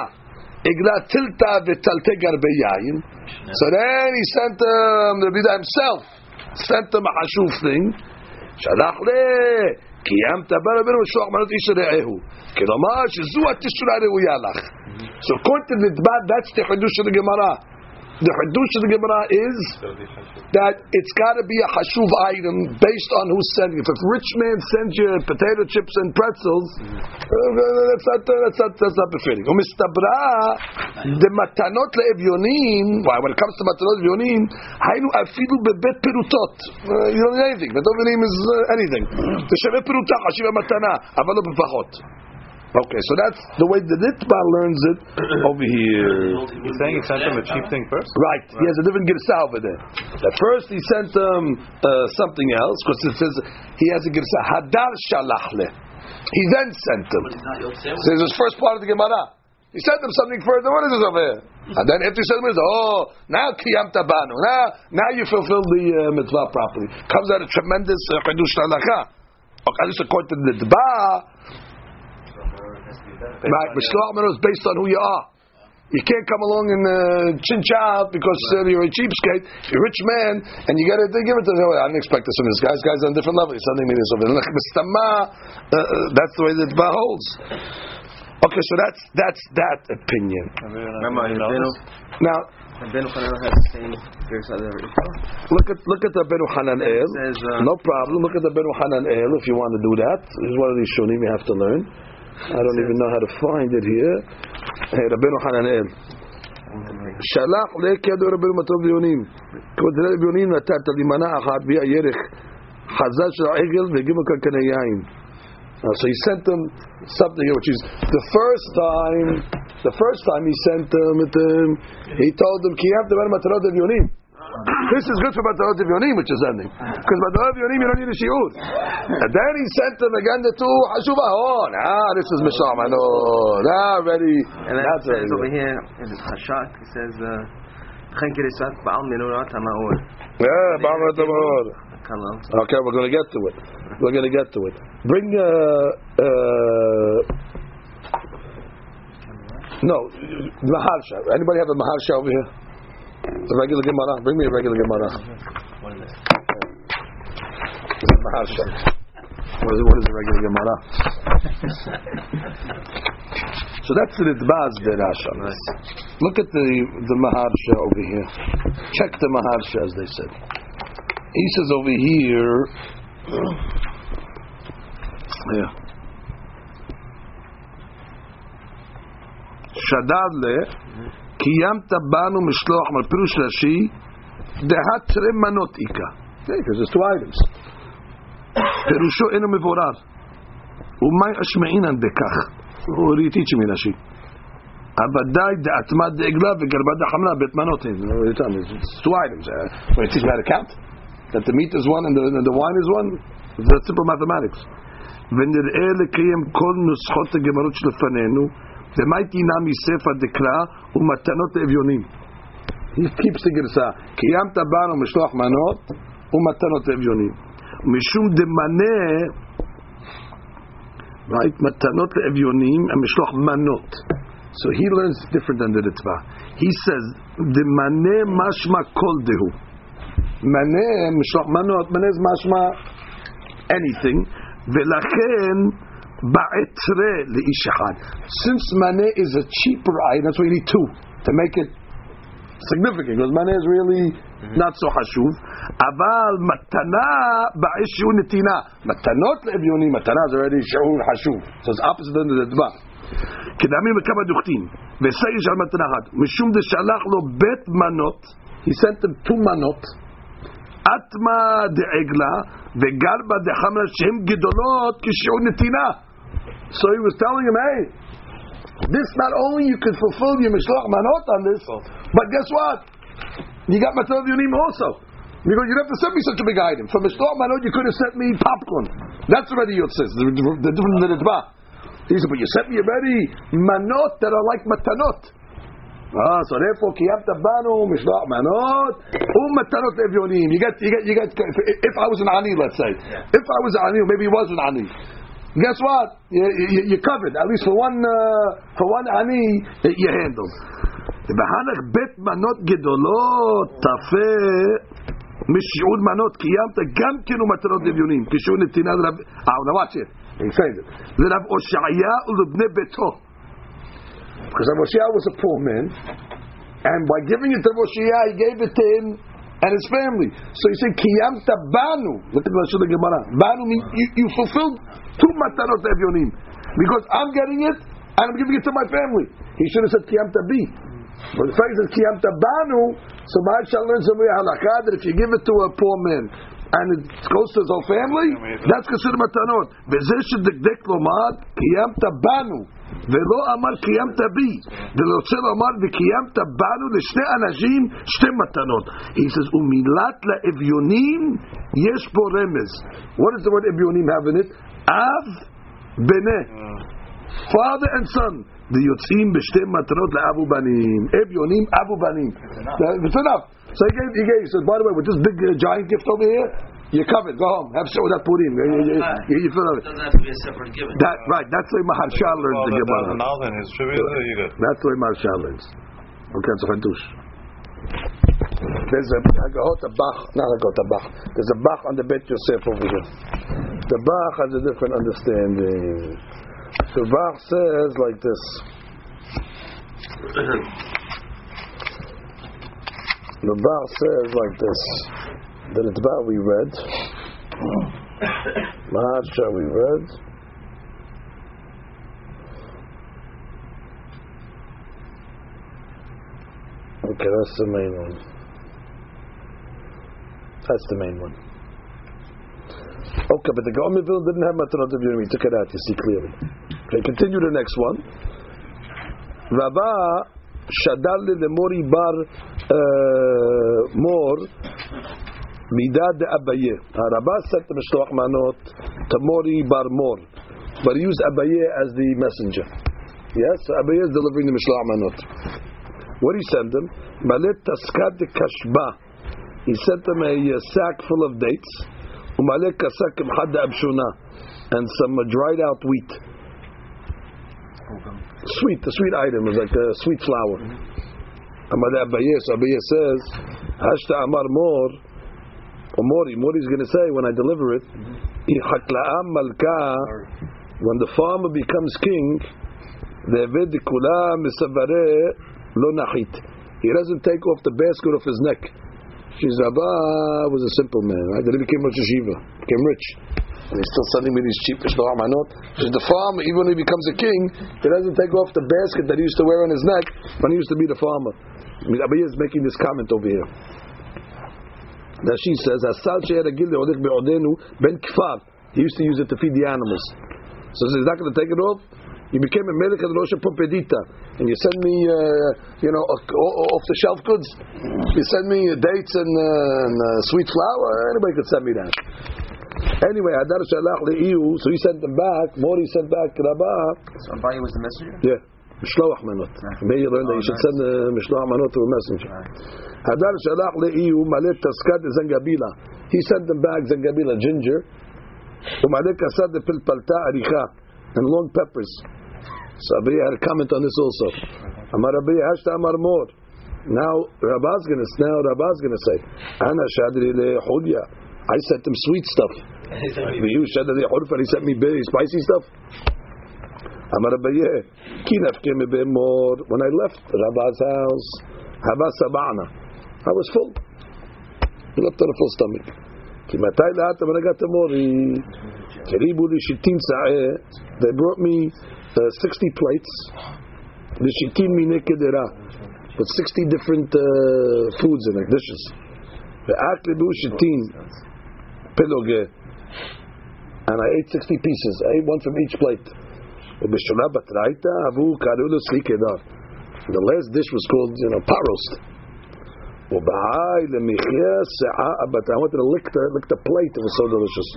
Igla tilta v'talte garbe yayin. So then he sent um, Rabbi Yehuda himself sent them a hashuv thing. שלח ל... קיימת בר רבנו משלוח מנות איש רעהו. כלומר שזו התשורה הראויה לך. So according to the Dbad, that's the Hadush of the Gemara. The Hadush of the Gemara is that it's got to be a hashuv item based on who's sending it. If a rich man sends you potato chips and pretzels, uh, that's not uh, that's not that's not befitting. Umistabra the matanot le'evyonim. Why? When it comes to matanot le'evyonim, haynu afilu bebet perutot. Uh, You don't need anything. Le'evyonim is uh, anything. The sheve peruta hashiv matana, aval lo befachot. Okay, so that's the way the Ritba learns it *clears throat* over here. He's saying he sent him a cheap thing first. Right. He has a different girsa over there. At first he sent them uh, something else because it says he has a girsa hadar shalachle. He then sent them. So this is first part of the Gemara. He sent them something further. What is this over here? *laughs* And then after he sent them, he "Oh, now kiyam tabanu. Now, now you fulfilled the uh, mitzvah properly." Comes out a tremendous uh, chidush halacha. Okay, at least according to the Ritba. Right, Mishloach Mano is based on who you are. You can't come along and uh, chinch out because uh, you're a cheapskate, you're a rich man, and you got to give it to them. I didn't expect this from this guy. This guy's on a different level. He's sending me this over there. Uh, That's the way that Ba holds. Okay, so that's that's that opinion. Now, Benu Hananel has the same look at look at the Benu Hananel. says, uh, no problem. Look at the Hananel if you want to do that. This is one of these shunim you have to learn. I don't even know how to find it here. Hey, Rabbeinu Hananel. שלח לכדו רבנו מטוב ליונים. כבוד רבי ליונים נתת לי מנה אחת ביה ירך חזה של העגל והגיעו כאן קנה יין. Uh, so he sent them something here, which is the first time. The first time he sent them, it, um, he told them, "Ki yav devar matarot evyonim." This is good for matarot evyonim, which is ending, because matarot evyonim you don't need a shiur. And then he sent them again the two hashuva. Oh, now this is misham. I know. Now ready. And then That's it says over here in the Hashak, it says, "Chen kirisat ba'al menurat hamaor." Yeah, Baruch Atamor. Kalal. Okay, we're going to get to it. We're going to get to it. Bring uh, uh, no maharsha. Anybody have a maharsha over here? The regular Gemara. Bring me a regular Gemara. What is it? What is, what is the regular Gemara? *laughs* so that's the Ritbaz Derasha. Look at the, the Maharsha over here. Check the Maharsha, as they said. He says over here. *clears throat* Yeah. Shadadle mm-hmm. קיימת בנו משלוח מל פירוש רש"י דהתרי מנות איכה. פירושו אינו מבורר. ומאי אשמעינן בכך? הוא ריטיצ'י מרש"י. הוודאי דעתמה דעגלה וגרבה דחמלה בית מנות. It's two items. Uh, when it teaches how to count, that the meat is one and the, the wine is one, that's simple mathematics. ונראה לקיים כל נוסחות הגמרות שלפנינו, ומאי תינא מספר דקרא ומתנות keeps the גרסה, קיימת בנו משלוח מנות ומתנות לאביונים. משום דמנה, right, מתנות לאביונים, המשלוח מנות. So he learns different than the Ritva. He says, דמנה משמע כל דהו. מנה, משלוח מנות, מנה is משמע anything, ולכן לאיש אחד. Since mane is a cheaper item, that's why you need two to make it significant, because mane is really not so חשוב. אבל מתנה בעט שיעור נתינה. מתנות לאביונים, מתנה זה already שיעור חשוב. So it's opposite than the דבר. כדאמין בכמה דוכתים, וסייש על מתנה אחת. משום דשלח לו בית מנות, he sent them two מנות, אטמה דעגלה וגרבה דחמרה שהן גדולות כשיעור נתינה. So he was telling him, hey, this not only you can fulfill your mishloach manot on this, but guess what? You got matzah yonim also. Because you don't have to send me such a big item. For mishloach manot, you could have sent me popcorn. That's already yotzis, the, different than the He said, but you sent me already manot that are like matanot. Ah, so therefore, kiyamta banu mishloach manot um matanot evyonim. You get, you get, you get. If, if I was an ani, let's say, if I was an ani, maybe he was an ani Guess what? You, you, you're covered. At least for one, uh, for one ani, you handled. בהנך בית מנות גדולות תפה משיעור מנות קיימת גם כן ומתנות אביונים כשיעור נתינה לרב... אה, now watch it. He says it. לרב הושעיה ולבני ביתו. Because Rav Hoshea was a poor man, and by giving it to Moshiach, he gave it to him and his family. So he said, Kiyamta Banu. Look at the Gemara. Banu means you, you fulfilled two matanot evyonim. Because I'm getting it and I'm giving it to my family. He should have said Kiyamta Bi. But the fact is Kiyamta Banu, so I shall learn some halakha that if you give it to a poor man and it goes to his whole family, that's considered matanot. וזה שדקדק לומר, קיימת בנו, ולא אמר קיימת בי, ורוצה לומר וקיימת בנו לשני אנשים שתי מתנות. He says, ומילת לאביונים יש בו רמז. What does the word אביונים have in it? אב בנה. Father and son. ויוצאים בשתי מתנות לאבו בנים. אביונים, אבו בנים. It's enough. So he gave, he gave, he said, by the way, with this big uh, giant gift over here, you're covered. Go home. Have Seudat Purim. You, you, you, you feel it. Doesn't have to be a separate given. That, right, that's the way Maharsha learns All the that Gemara. thousand dollars in his trivia, you good. That's the way Maharsha learns. Okay, so Hadush. There's a Hagahot, a Bach, not Hagahot, a Bach. There's a Bach on the Bet Yosef over here. The Bach has a different understanding. The Bach says like this. *clears throat* The Bach says like this. The Ritba we read. Maharsha we read. Okay, that's the main one. That's the main one. Okay, but the Vilna didn't have Matanot of Yeremi. Took it out, you see clearly. Okay, continue the next one. Rabba Shadal le Mori bar uh, Mor Midad de Abaye. Rabba sent the Mishloach Manot to Mori bar Mor. But he used Abaye as the messenger. Yes, so Abaye is delivering the Mishloach Manot. What he sent them? Malet taskat de kashba. He sent them a, uh sack full of dates. Umalek kasak had abshuna and some uh, dried out wheat. Sweet, the sweet item is like a sweet flour. Amad Abaye, so Abaye says, Hashta Amar Mor, or Mori, Mori is going to say when I deliver it, Hakla'am Malka, when the farmer becomes king, Devid Kula Misavare Lo Nahit. He doesn't take off the basket off his neck. She's Rabba was a simple man, right? Then he became Rosh Hashiva, became rich. And he's still sending me these cheap Mishloach Manot. The farmer, even when he becomes a king, he doesn't take off the basket that he used to wear on his neck when he used to be the farmer. I mean, Abaye is making this comment over here. Now she says, "Asal she'eragil le'odech be'odenu ben kfar." He used to use it to feed the animals. So he's not going to take it off. You became a melech and Rosh Pumpedita, and you send me, uh, you know, off the shelf goods. You send me uh, dates and, uh, and uh, sweet flour. Anybody could send me that. Anyway, Hadar Shalach le'iu, so he sent them back. Mori sent back Rabbah. So Abaye was the messenger? Yeah. Mishloach manot. Maybe you learned that you should send the Mishloach manot to a messenger. Hadar Shalach le'iu malet taskat zangabila. He sent them back zangabila, ginger. Umalet kasad pilpalta aricha. And long peppers. So Abaye had a comment on this also. Amar Abaye hashta amar mor. Now Rabba's gonna now Rabba's gonna say, Ana shadri le hulya. I sent him sweet stuff. You shadri hulfa. He sent me very spicy stuff. Amar Abiya, kinaf keme be mor. When I left Rabba's house, Haba sabana. I was full. I left on a full stomach. כי מתי לאט when I got to Mori, קריבו לי שיטין סעה, they brought me uh, 60 plates, לשיטין מיני קדרה, with 60 different uh, foods in it, dishes. ואקלבו שיטין פלוגה, and I ate 60 pieces, I ate one from each plate. ובשונה בתרייתא, עבור קראו לו סלי קדר. The last dish was called, you know, pot roast. ובהאי למחיה שעה, but I wanted to lick the, lick the plate, it was so delicious.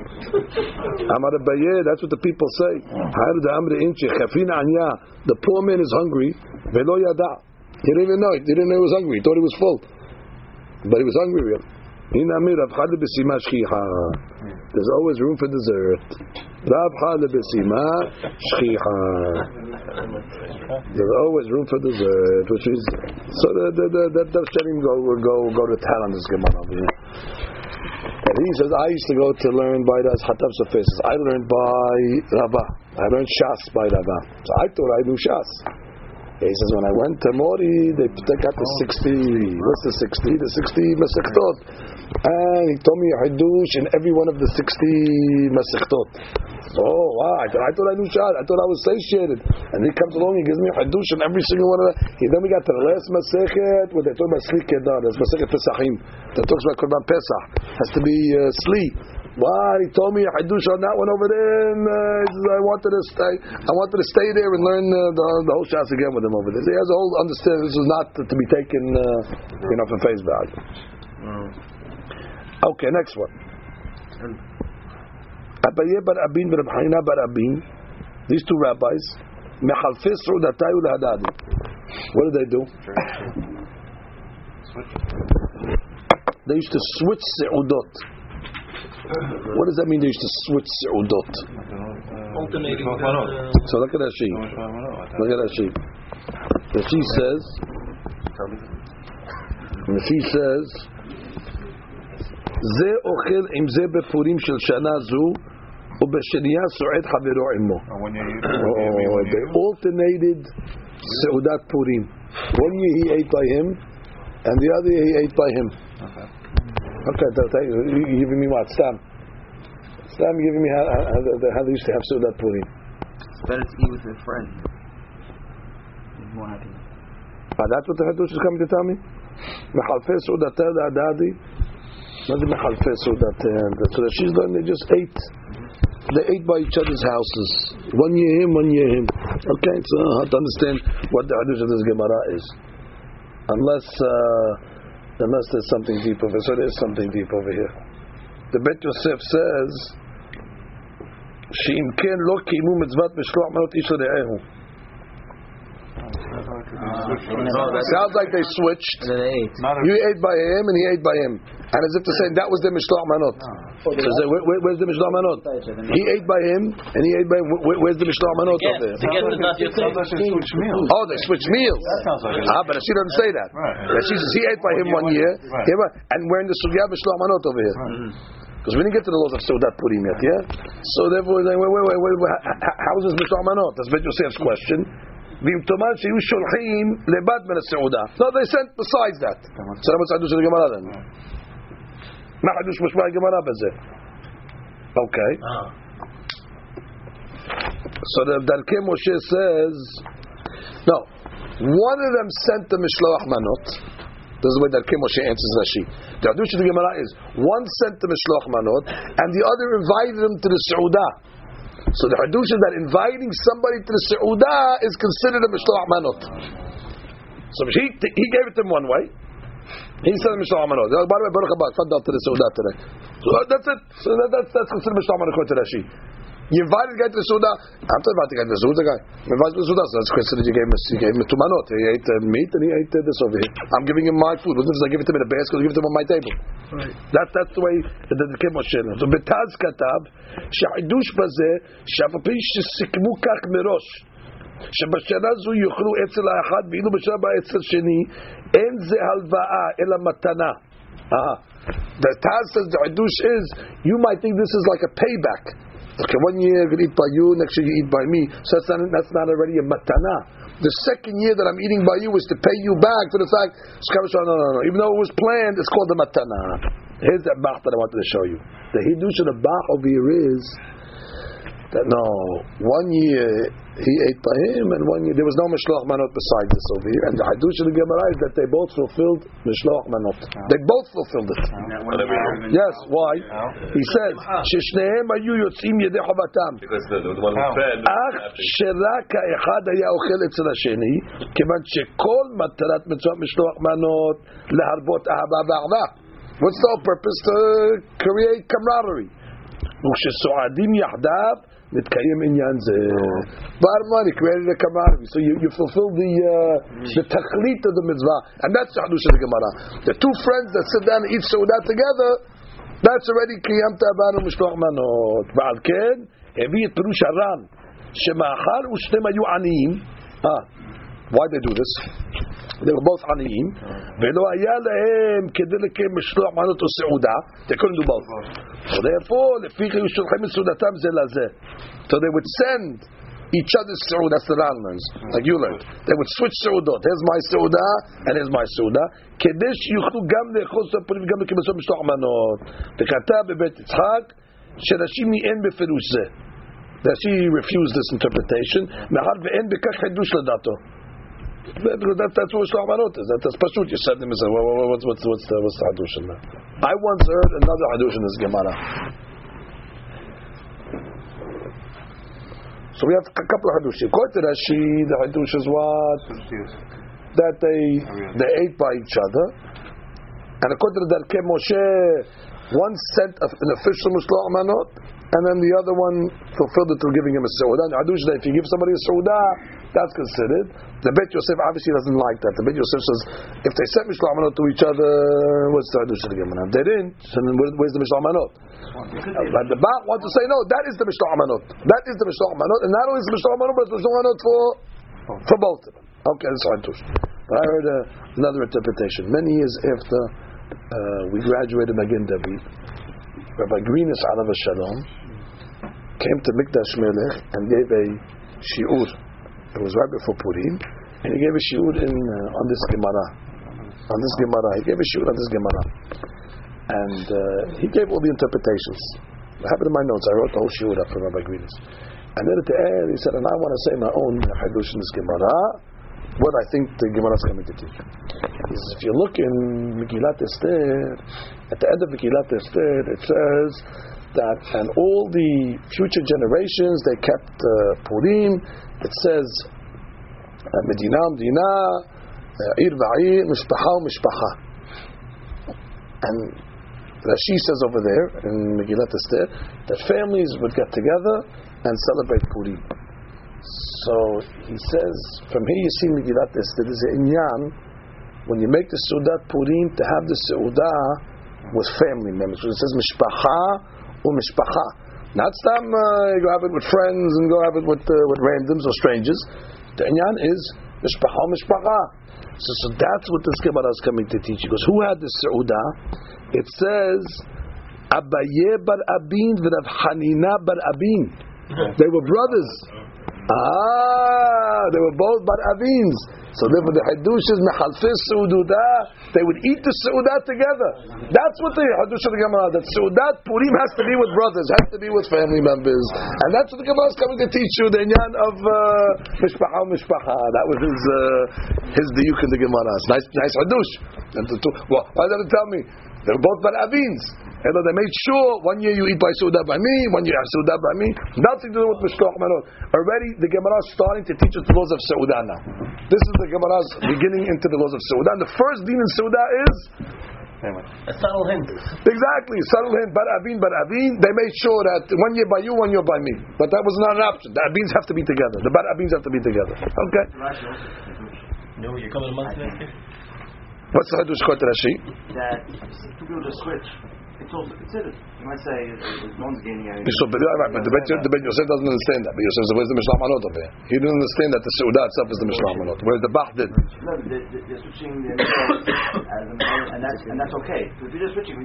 אמר אביי, that's what the people say. האר דאמרי אינצ'י, חפין עניה, the poor man is hungry, ולא ידע. He didn't even know it, he didn't know he was hungry, he thought he was full. But he was hungry really. There's always room for dessert. There's always room for dessert, which is so the the the, the, the go go go to town on this gemara. And he says I used to go to learn by the Hatab Sofes. I learned by Rabba. I learned Shas by Rabba. So I thought I knew Shas. He says, when I went to Mori, they took out the 60, what's the 60? The 60 Masechtot. And he told me a Hidush in every one of the 60 Masechtot. Oh, wow, I thought I, thought I knew Shad. I thought I was satiated. And he comes along, he gives me a Hidush in every single one of the. He, then we got to the last Masechet, where they talk about Sli Kedar. That's Masechet Pesachim. That talks about Korban Pesach. Has to be uh, Sli. Why? He told me a Hidush on that one over there, and uh, says, I wanted to stay. I wanted to stay there and learn uh, the, the whole shots again with him over there. So he has a whole understanding. This is not to, be taken, uh, you know, for face value. Okay, next one. Abaye bar Abin bar Haina bar Abin, these two rabbis, mechalfei su'udatai ulehadadi. What did they do? They used to switch se'udot. What does that mean? They used to switch se'udot. Alternating. So look at that sheet. Look at that sheet. The sheet says. The sheet says. זה אוכל עם זה בפורים של שנה זו, ובשנייה סועד חברו עמו. When you Oh, they alternated Seudat Purim. One year he ate by him, and the other year he ate by him. Okay, tell- tell you, you you giving me what? Stam. Stam giving me how, how, how, how they used to have Seudat Purim. It's better to eat with a friend. It's more happy. Ah, that's what the Hadush is coming to tell me? מחלפי סעודתה להדדי? מה זה מחלפי סעודתה? So that she's done, they just ate. They ate by each other's houses. One year him, one year him. Okay, so I have to understand what the Hadush of this Gemara is. Unless, uh, unless there's something deep over So there's something deep over here. The Bet Yosef says, שאם כן לא קיימו מצוות משלוח מנות איש לרעהו. Sounds like they switched. And they ate. You ate by him and he ate by him. And as if to say that was the Mishloach Manot. So say, where, where, where's the Mishloach Manot? He ate by him and he ate by him. Where, where's the Mishloach Manot over there? Again, it's not your sounds like they switch meals. Oh, they switched meals. That sounds like it. Ah, but she doesn't say that. Right. She says he ate by him one year, Right. and we're in the Sugya Mishloach Manot over here. Because we didn't get to the laws of Seudat Purim yet, yeah? So therefore, wait, wait, wait, wait, wait, how- how is this Mishloach Manot? That's Bet Yosef's question. ויתאמר שהיו שולחים לבד מן הסעודה. לא, they sent besides that. זה לא the של הגמרא לנו. מה החידוש משמע הגמרא בזה? Okay. So the Darkei Moshe says, no, one of them sent the Mishloach Manot. This is the way Darkei Moshe answers Rashi. The Adush of the Gemara is, one sent the Mishloach Manot, and the other invited them to the Sa'udah. So the Hadush is that inviting somebody to the Seudah is considered a Mishloach Manot. So he, he gave it to him one way. He said Mishloach Manot. By the way, Baruch Haba, Faddal to the Seudah today. So that's it. So that, that's, that's considered Mishloach Manot according to Rashi. You invited the guy to the Suda. I'm talking about the guy to the Suda guy. You invited to the Suda, so that's considered you gave him, you gave him two manot. He ate uh, meat and he ate uh, this over here. I'm giving him my food. Wasn't it I give it to him in a basket? I give it to him on my table. That, that's the way the the Kim Moshe. So בתז כתב שהחידוש בזה שאף על פי שסיכמו כך מראש שבשנה זו יאכלו אצל האחד ואילו בשנה הבאה אצל שני אין זה הלוואה אלא מתנה. Uh-huh. The Taz says the Hadush is you might think this is like a payback. Okay, one year I'm gonna eat by you, next year you eat by me. So that's not, that's not already a matana. The second year that I'm eating by you is to pay you back for the fact. No, no, no. Even though it was planned, it's called a matana. Here's the bach that I wanted to show you. The Hidush of the bach over here is that no, one year he ate by him and one year there was no mishloach manot beside this over here. And the hadush of the Gemara is that they both fulfilled mishloach manot. Oh. They both fulfilled it. Oh. Yes, why? Oh. He says sheshnehem ayu yotzim yedei chavatam. Because the, one who. Ach sherak haechad haya ochel etzel hasheni, kivan shekol matarat mitzvah mishloach manot leharvot ahava va'ahva. What's the whole purpose to create camaraderie? וכשסועדים יחדיו, מתקיים עניין זה. He created a camaraderie. So you, you fulfill the, uh, the tachlit of the mitzvah. And that's the of the Gemara. The two friends that sit down and eat Seudah together, that's already קיימת הבנו משלוח מנות. ועל כן, הביא את פירוש הר"ן, שמאחר ושניהם היו עניים, אה, why they do this? They were both עניים, ולא היה להם כדי לקיים משלוח מנות או סעודה, they couldn't do both. So therefore, לפי כן היו שולחים את סעודתם זה לזה. So they would send each other's seud. That's the Ran learns, like you learned. They would switch seudot. Here's my seuda and here's my seuda. כדי שיוכלו גם לאכול סוף פורים וגם לקבל סוף משלוח מנות. וכתב בבית יצחק שרש"י מיען בפירוש זה. Rashi refused this interpretation. מאחר ואין בכך חידוש לדעתו. That, that's what Shlomo Manot is. That, that's Pashut. You said him, well, well, what's, what's, what's, the, what's the Hadush in that? I once heard another Hadush in this Gemara. So we have a couple of Hadushim. According to Rashi, the Hadush is what? That they, they ate by each other. And according to Darkei Moshe, one sent an official Mishloach Manot, and then the other one fulfilled it through giving him a Seudah. And Hadush, if you give somebody a Seudah, that's considered. The Bet Yosef obviously doesn't like that. The Bet Yosef says, if they sent Mishloach Manot to each other, what's the Hadush of the? They didn't, so then where's the Mishloach Manot? But the Bach wants to say, no, that is the Mishloach Manot. That is the Mishloach Manot, and not only is the Mishloach Manot, but it's Mishloach for, for both of them. Okay, that's Hadush. But I heard uh, another interpretation. Many years after uh, we graduated Magen David, Rabbi Greenis Alav Shalom came to Mikdash Melech and gave a shiur. It was right before Purim, and he gave a shiur in uh, on this Gemara. On this Gemara, he gave a shiur on this Gemara, and uh, he gave all the interpretations. I have it in my notes. I wrote the whole shiur up for Rabbi Greenis. And then at the end, he said, "And I want to say my own hadush in this Gemara." What I think the Gemara is coming to teach. He says, if you look in Megillat Esther, at the end of Megillat Esther, it says that and all the future generations they kept uh, Purim. It says uh, Medina, Medina, uh, Ir va'ir, Mishpacha. And Rashi says over there in Megillat Esther that families would get together and celebrate Purim. So he says, from here you see Megillat Esther, there's an inyan when you make the Sudat Purim to have the Seudah with family members. So it says Mishpacha or Mishpacha. Not some uh, go have it with friends and go have it with uh, with randoms or strangers. The inyan is Mishpacha Mishpacha. So, so that's what this Gemara is coming to teach. Because who had the Seudah? It says Abaye bar Abin v'Rav Hanina bar Abin. They were brothers. Ah, they were both bar Avins. So therefore the Hadush is Mechalfis Seududah. They would eat the Seudah together. That's what the Hadush of the Gemara, that Seudat Purim has to be with brothers, has to be with family members. And that's what the Gemara is coming to teach you, the Inyan of uh, Mishpacha Mishpacha. That was his, uh, his diuk in the Gemara. It's nice, nice Hadush. Why did it tell me? They were both bar Avins. And they made sure one year you eat by Suda by me, one year you have Suda by me. Nothing to do with Mishloach Manot. Already the Gemara is starting to teach us the laws of Suda now. This is the Gemara's beginning into the laws of Suda. And the first din in Suda is A subtle hint. exactly subtle hint, but Abin, but Abin. They made sure that one year by you, one year by me. But that was not an option. The Abins have to be together. The Bar Abins have to be together. Okay. No, you're coming a month next year? What's the Hadush Kot Rashi? That to be able to switch, it's also considered. You might say uh, no one's gaining anything. So, but, right, but the Bet, the Bet Yosef doesn't understand that. Bet Yosef says, where's the Mishloach Manot over here? He didn't understand that the Seudah itself is the Mishloach Manot. Whereas the Bach did. No, they're, they're they're switching the as an, and that's and that's okay. If you're just switching,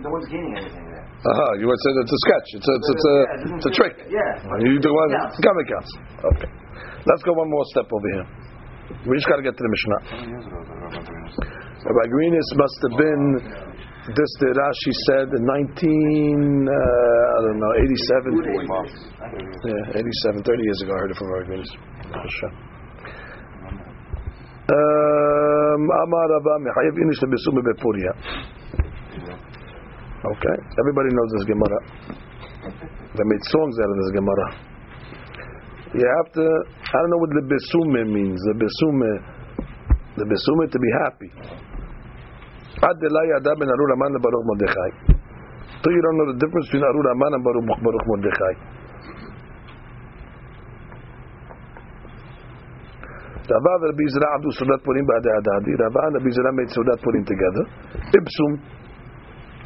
no one's gaining anything there. Uh-huh. You would say that's a sketch. It's a, it's, it's a, it's a trick. Yeah. You do one. Counts. Gamma counts. Okay. Let's go one more step over here. We just got to get to the Mishnah. Rabbi Greenis must have been this the Rashi said in 19 uh, I don't know 87 yeah 87 30 years ago I heard it from Rabbi Greenis um, Amar Rabba Mechayev Inish Lebesum Bepuria Okay, everybody knows this Gemara. They made songs out of this Gemara. You have to, I don't know what the besume means. The besume, the besume to be happy. Ad yada ben Arur Aman and Baruch Mordechai. So you don't know the difference between Arur Aman and Baruch, Baruch Mordechai. Rava and Rabbi Zera Abdu Sudat Purim Ba'adei Adadi. Rava and Rabbi Zera made Sudat Purim together. Ibsum.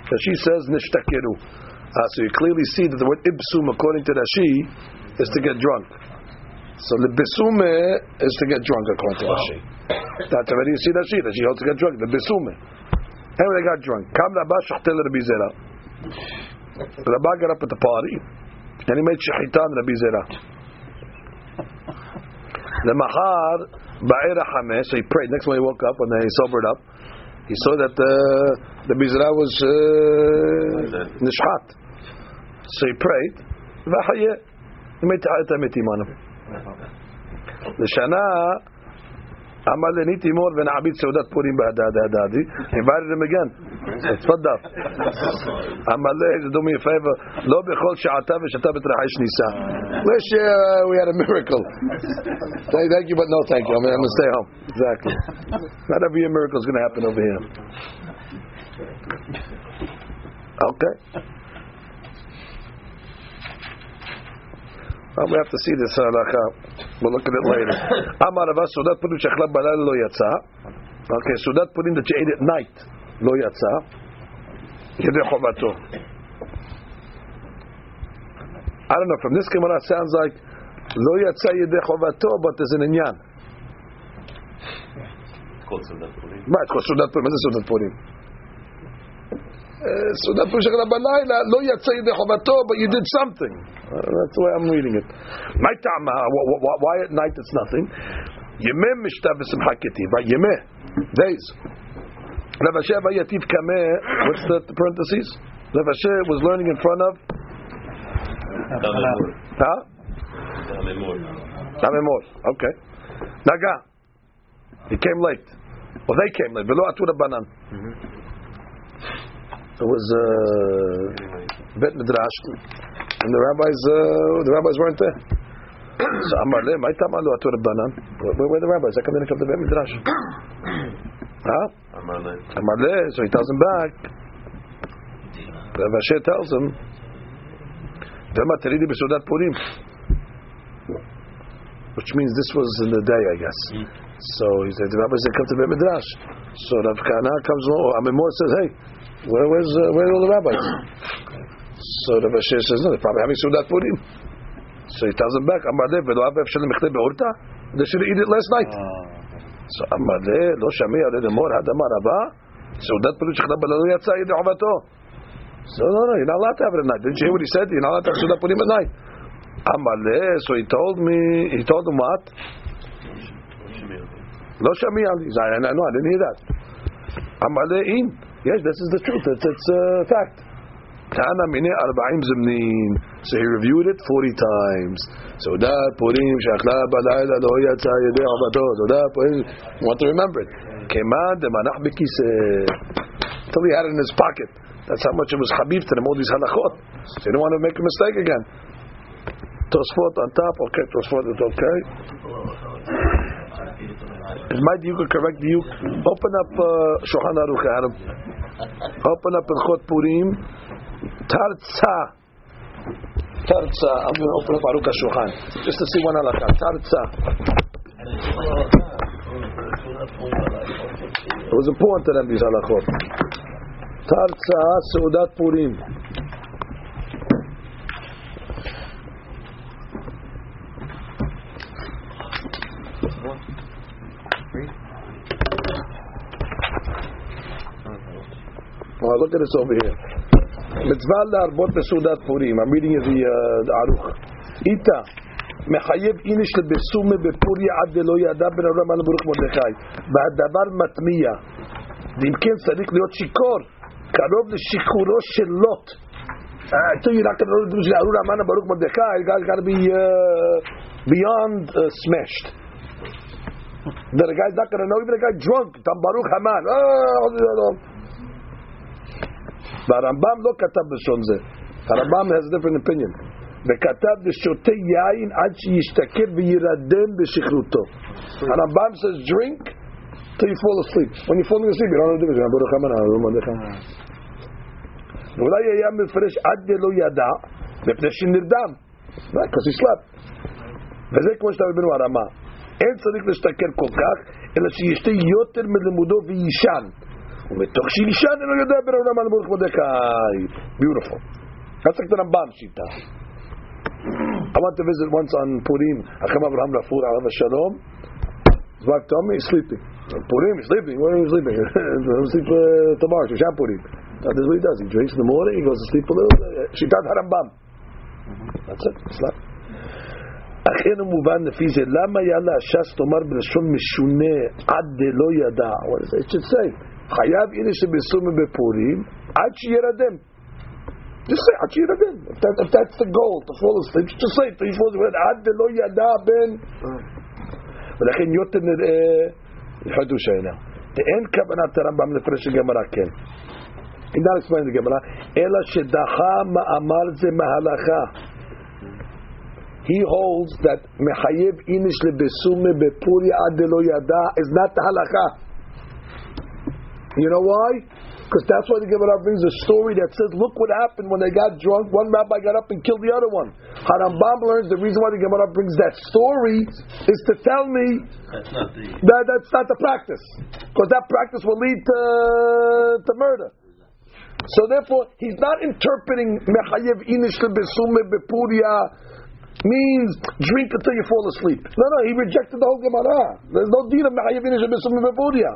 Rashi says Nishtakeru. Uh, so you clearly see that the word Ibsum, according to Rashi, is to get drunk. So the besume is to get drunk according to Rashi. That's already you see Rashi. Rashi holds to get drunk. The besume. Anyway, they got drunk. Kam Rabba shachtel Rabbi Zera. Rabba got up at the party and he made shachitan Rabbi Zera. The mahar ba'era hamesh. So he prayed. Next morning he woke up when he sobered up. He saw that the the bizra was uh, nishhat. So he prayed. He made ta'at on him. לשנה אמר לי ניתי מור ונעביד סעודת פורים בהדד הדדי invited him again תפדל אמר לי do me a favor לא בכל שעתה ושתה בתרחש ניסה wish uh, we had a miracle thank, thank you but no thank you I'm, I'm gonna stay home exactly not every miracle is gonna happen over here okay Uh, we have to see this halacha. We'll look at it later. *coughs* Amar Rava Sudat Purim shechla balal lo yatsa. Okay, Sudat Purim that you ate at night lo yatsa. Yedei chovato. I don't know. From this Gemara sounds like lo yatsa yedei chovato, but there's an inyan. called Sudat Purim. Right, it's called Sudat Purim. Is Sudat Purim? Uh, Sudat Purim shechla balayla lo yatsa yedei chovato, but you did something. Uh, that's the way I'm reading it. Night time, uh, wh- wh- wh- why at night it's nothing? Yemeh mishtav v'simcha right? Yemeh, days. Rav Ashi yativ kameh, what's the, the parentheses? Rav was learning in front of, huh? Amemor, okay. Naga, he came late. Well, they came late. Velo atura banan. It was uh, Bet Midrash, and the rabbis, uh, the rabbis weren't there. So Amar le, my tam alu atur banan. Where the rabbis? I come in and come to Bet Midrash. *coughs* Huh? Amar le, so he tells him back. Rav Ashi tells him, "Vema teridi b'sudat purim," which means this was in the day, I guess. So he said, "The rabbis they come to Bet Midrash." So Rav Kana comes along. or Amemor says, "Hey, where where's uh, where are all the rabbis?" *coughs* So Rav Asher says, "No, they're probably having sudat purim." So he tells him back, "Amar le, v'lo avev shalem mechne be'urta." They should have eaten it last night. So אמר לי, לא שמע על ידי מור, הדמה רבה, סעודת פירוש שכנה בללו יצא ידי חובתו. So no, no, you're not allowed to have it at night. Didn't you hear what he said? You're not allowed to have סעודת פורים at night. אמר לי, so he told me, he told him what? לא שמע לי. So I, I know, I didn't hear that. אמר לי, אין. Yes, this is the truth. It's, it's a fact. So he reviewed it 40 times. So that Purim, want to remember it. Kemad, Until he had it in his pocket. That's how much it was Habib to the Modi's these halachot. So you don't want to make a mistake again. Tosfot on top, okay, Tosfot is okay. Is my diuk a correct diuk? Open up uh, Shulchan Aruch, Adam. Open up Ilchot Purim. Tartza. Tartza. I'm going to open up Aruch HaShulchan. Just to see one halakha. Tartza. It was important to them, these halachot. Tartza, Seudat Purim. Well, look at this over here. Mitzvah להרבות בסעודת פורים. I'm reading the, uh, the ערוך. איתה, מחייב איניש לבסומה בפורי עד דלא ידע בן אברהם על ברוך מרדכי. והדבר מטמיע. ואם כן צריך להיות שיכור, קרוב לשחרורו של לוט. Uh, so you're not going to do the Arura Mana Baruch Mordechai. Guy's got to be uh, beyond uh, smashed. That the guy's not going to know. Even a guy drunk, Tam Baruch Haman. Oh, והרמב"ם לא כתב בלשון זה. הרמב"ם has a different opinion. וכתב דשותה יין עד שישתכר וירדם בשכרותו. הרמב"ם says drink till you fall asleep. When you're falling asleep, you don't know the difference. ברוך אמר, לא מרדך. ואולי היה מפרש עד דלא ידע, מפני שנרדם. because he slept. וזה כמו שאתה מבין הרמה. אין צריך להשתכר כל כך, אלא שישתה יותר מלימודו ויישן. ומתוך שיישן אינו יודע בן העולם על ברוך מרדכי. Beautiful. That's like the Rambam Shita. I went to visit once on Purim. Acham Abraham Rafur Alav Shalom. His wife told me he's sleeping. On Purim, he's sleeping. Where are you sleeping? He'll *laughs* sleep uh, tomorrow, Shisham Purim. That's what he does. He drinks in the morning, he goes to sleep a little. Shitat Harambam. That's it. Slept. אכן הוא מובן לפי זה, למה היה להש"ס לומר בלשון משונה עד דלא ידע? What does it should say? חייב הנה שבסומי בפורים עד שירדם. Just say עד שירדם. If, that, if that's the goal, to fall asleep, just say he falls asleep. עד דלא ידע בין... ולכן יותר נראה חידוש העניין. ואין כוונת הרמב"ם לפרש הגמרא כן. He not explain the Gemara, אלא שדחה מאמר זה מהלכה. He holds that מחייב איניש לבסומי בפורי עד דלא ידע is not halacha. You know why? Because that's why the Gemara brings a story that says, look what happened when they got drunk. One rabbi got up and killed the other one. Harambam learns the reason why the Gemara brings that story is to tell me That's not the. that that's not the practice. Because that practice will lead to, to murder. So therefore, he's not interpreting mechayev inish besume bepuria means drink until you fall asleep. No, no, he rejected the whole Gemara. There's no deal of mechayev inish besume bepuria.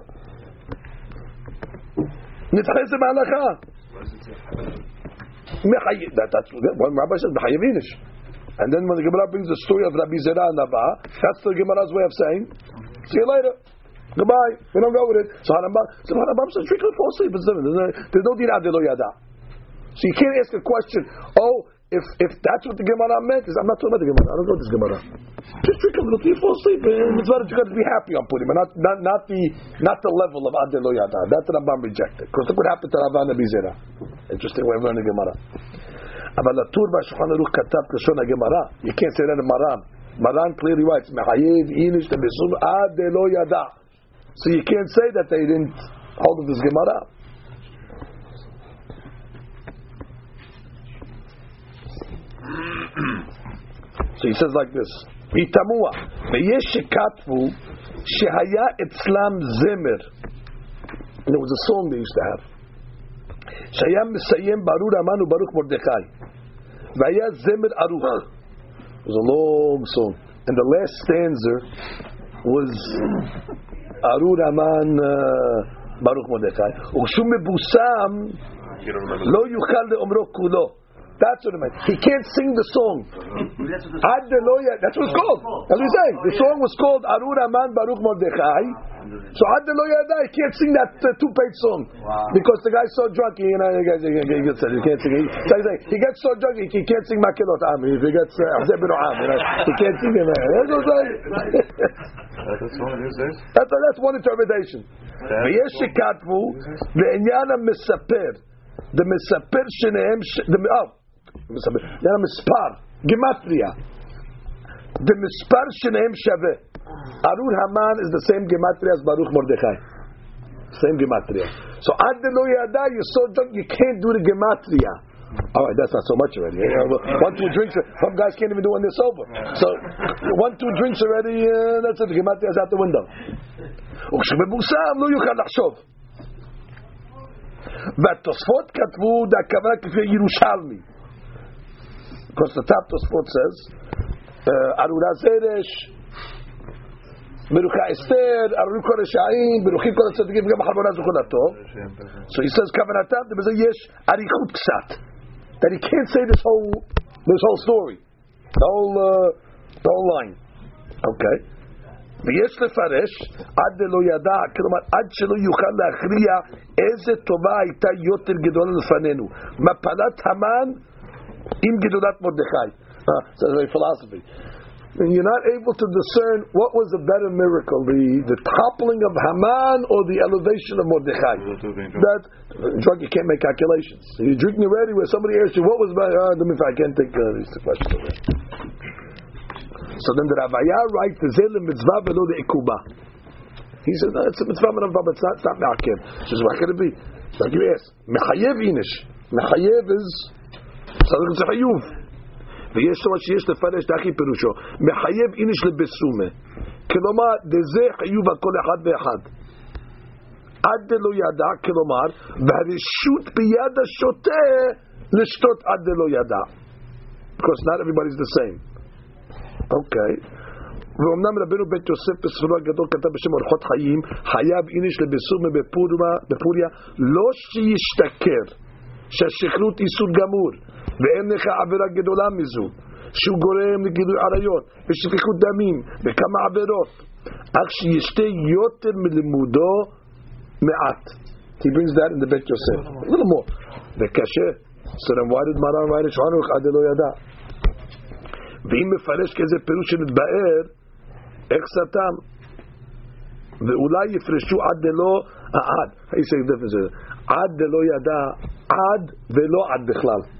Nitchese ma'alacha. Mechayev, that, that's one rabbi says. And then when the Gemara brings the story of Rabbi Zera and Abba, that's the Gemara's way of saying, see you later. Goodbye. We don't go with it. So Harambam, so Harambam says, drink fall asleep. There's no, there's no din adelo yada. So you can't ask a question, oh, if if that's what the Gemara meant, is I'm not talking about the Gemara. I don't know this Gemara. Just drink a little till you fall asleep. And it's better you got to be happy on Purim, but not, not, not, the, not the level of adelo yada. That's what Rambam rejected. Because look what happened to Ravan and Bizera. Interesting way of learning Gemara. אבל הטור בשולחן ערוך כתב כלשון הגמרא, you can't say that in Maran. Maran clearly writes, מחייב איניש לבסום עד דלא ידע. So you can't say that they didn't hold of this Gemara. *clears throat* so he says like this, ויתמוה, ויש שכתבו שהיה אצלם זמר. And there was a song they used to have. שהיה מסיים ברור המן וברוך מרדכי. והיה זמר ערוך. It was a long song. And the last stanza was ארור המן ברוך מרדכי. וכשהוא מבוסם לא יוכל לאומרו כולו. That's what it meant. He can't sing the song. Ad Deloya, that's what it's called. That's what he's saying. The song was called Arur Aman Baruch Mordechai. So Ad Deloya he can't sing that uh, two-page song because the guy's so drunk. You know, he gets, he gets, he can't sing. He, so he's saying, he gets so drunk he, he can't sing Makilot Am. If he gets Ahzeb uh, Am, you know, he can't sing it. That's what I'm saying. That's what someone who says. That's, that's one interpretation. ויש שכתבו לעניין המספר, the מספר שניהם, ש- the, oh, מספר, לעניין המספר, גימטריה, the מספר שניהם שווה. ארור המן is the same גימטריה as ברוך מרדכי. Same גימטריה. So עד דלא ידע, you're so drunk, you can't do the גימטריה. All right, that's not so much already. One, two drinks, some guys can't even do when they're sober. So, one, two drinks already, uh, that's it, the גימטריה is out the window. וכשמבוסם לא יוכל לחשוב. והתוספות כתבו הכוונה כפי ירושלמי. Because the top תוספות says, ארורה זרש, מלוכה אסתר, ארורים כל רשעים, מלוכים כל הצדיקים וגם החרבונה זכונתו. So he says כוונתם, ובזה יש אריכות קצת. That he can't say this whole, this whole story. The whole, uh, the whole line. Okay. ויש לפרש עד דלא ידע, כלומר עד שלא יוכל להכריע איזה טובה הייתה יותר גדולה לפנינו, מפלת המן Im Gedulat Mordechai. *laughs* Ah, That's a philosophy. And you're not able to discern what was a better miracle, the, the toppling of Haman or the elevation of Mordechai. That uh, drug you can't make calculations. You're drinking already where somebody asks you, what was better? Ah, let me, I can't take uh, it's the question. So then the Ravaya writes, the Zelim mitzvah below the Ikuba. He says, no, it's a mitzvah of Baba, it's not, it's not Ma'akim. She says, why can it be? It's like you ask. Mechayev Inish. Mechayev is tzaddik zechayuv. ויש לו שיש לפרש דחי פירושו מחייב איניש לבסומה כלומר דזה חיוב על כל אחד ואחד עד דלא ידע כלומר והרשות ביד השוטה לשתות עד דלא ידע because not everybody's the same אוקיי. ואומנם רבנו בית יוסף בספרו הגדול כתב בשם אורחות חיים, חייב איניש לבסומה בפוריה לא שישתכר, שהשכרות איסור גמור, ואין לך עבירה גדולה מזו, שהוא גורם לגילוי עריות ושפיכות דמים וכמה עבירות אך שישתה יותר מלימודו מעט. He brings that in the בית יוסף. A little more. וקשה. So then why did מרן it? שענו אחד לא ידע. ואם מפרש כזה פירוש שנתבאר, איך סתם? ואולי יפרשו עד דלא העד. Is? עד דלא ידע, עד ולא עד בכלל.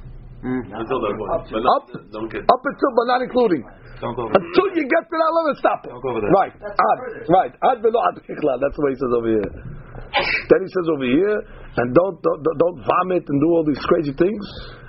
Until that point. Up, not, don't get up until but not including. Don't go over Until you get to that limit, stop it. Don't go over there. Right, ad, right, ad velo ad bichlal. That's what he says over here. Then he says over here, and don't don't, don't vomit and do all these crazy things.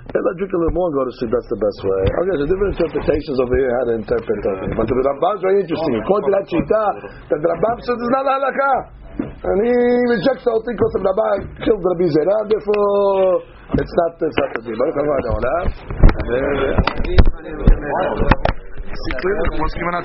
And let drink a little more and go to sleep. That's the best way. Okay, there's different interpretations over here how to interpret it. But the Rambam is very interesting. According to that shita, that the Rambam says it's not halakha. And he rejects the whole thing because the Rambam killed Rabbi Zera. Therefore, it's not it's not the deal. Baruch. And there- See, clearly, what's given out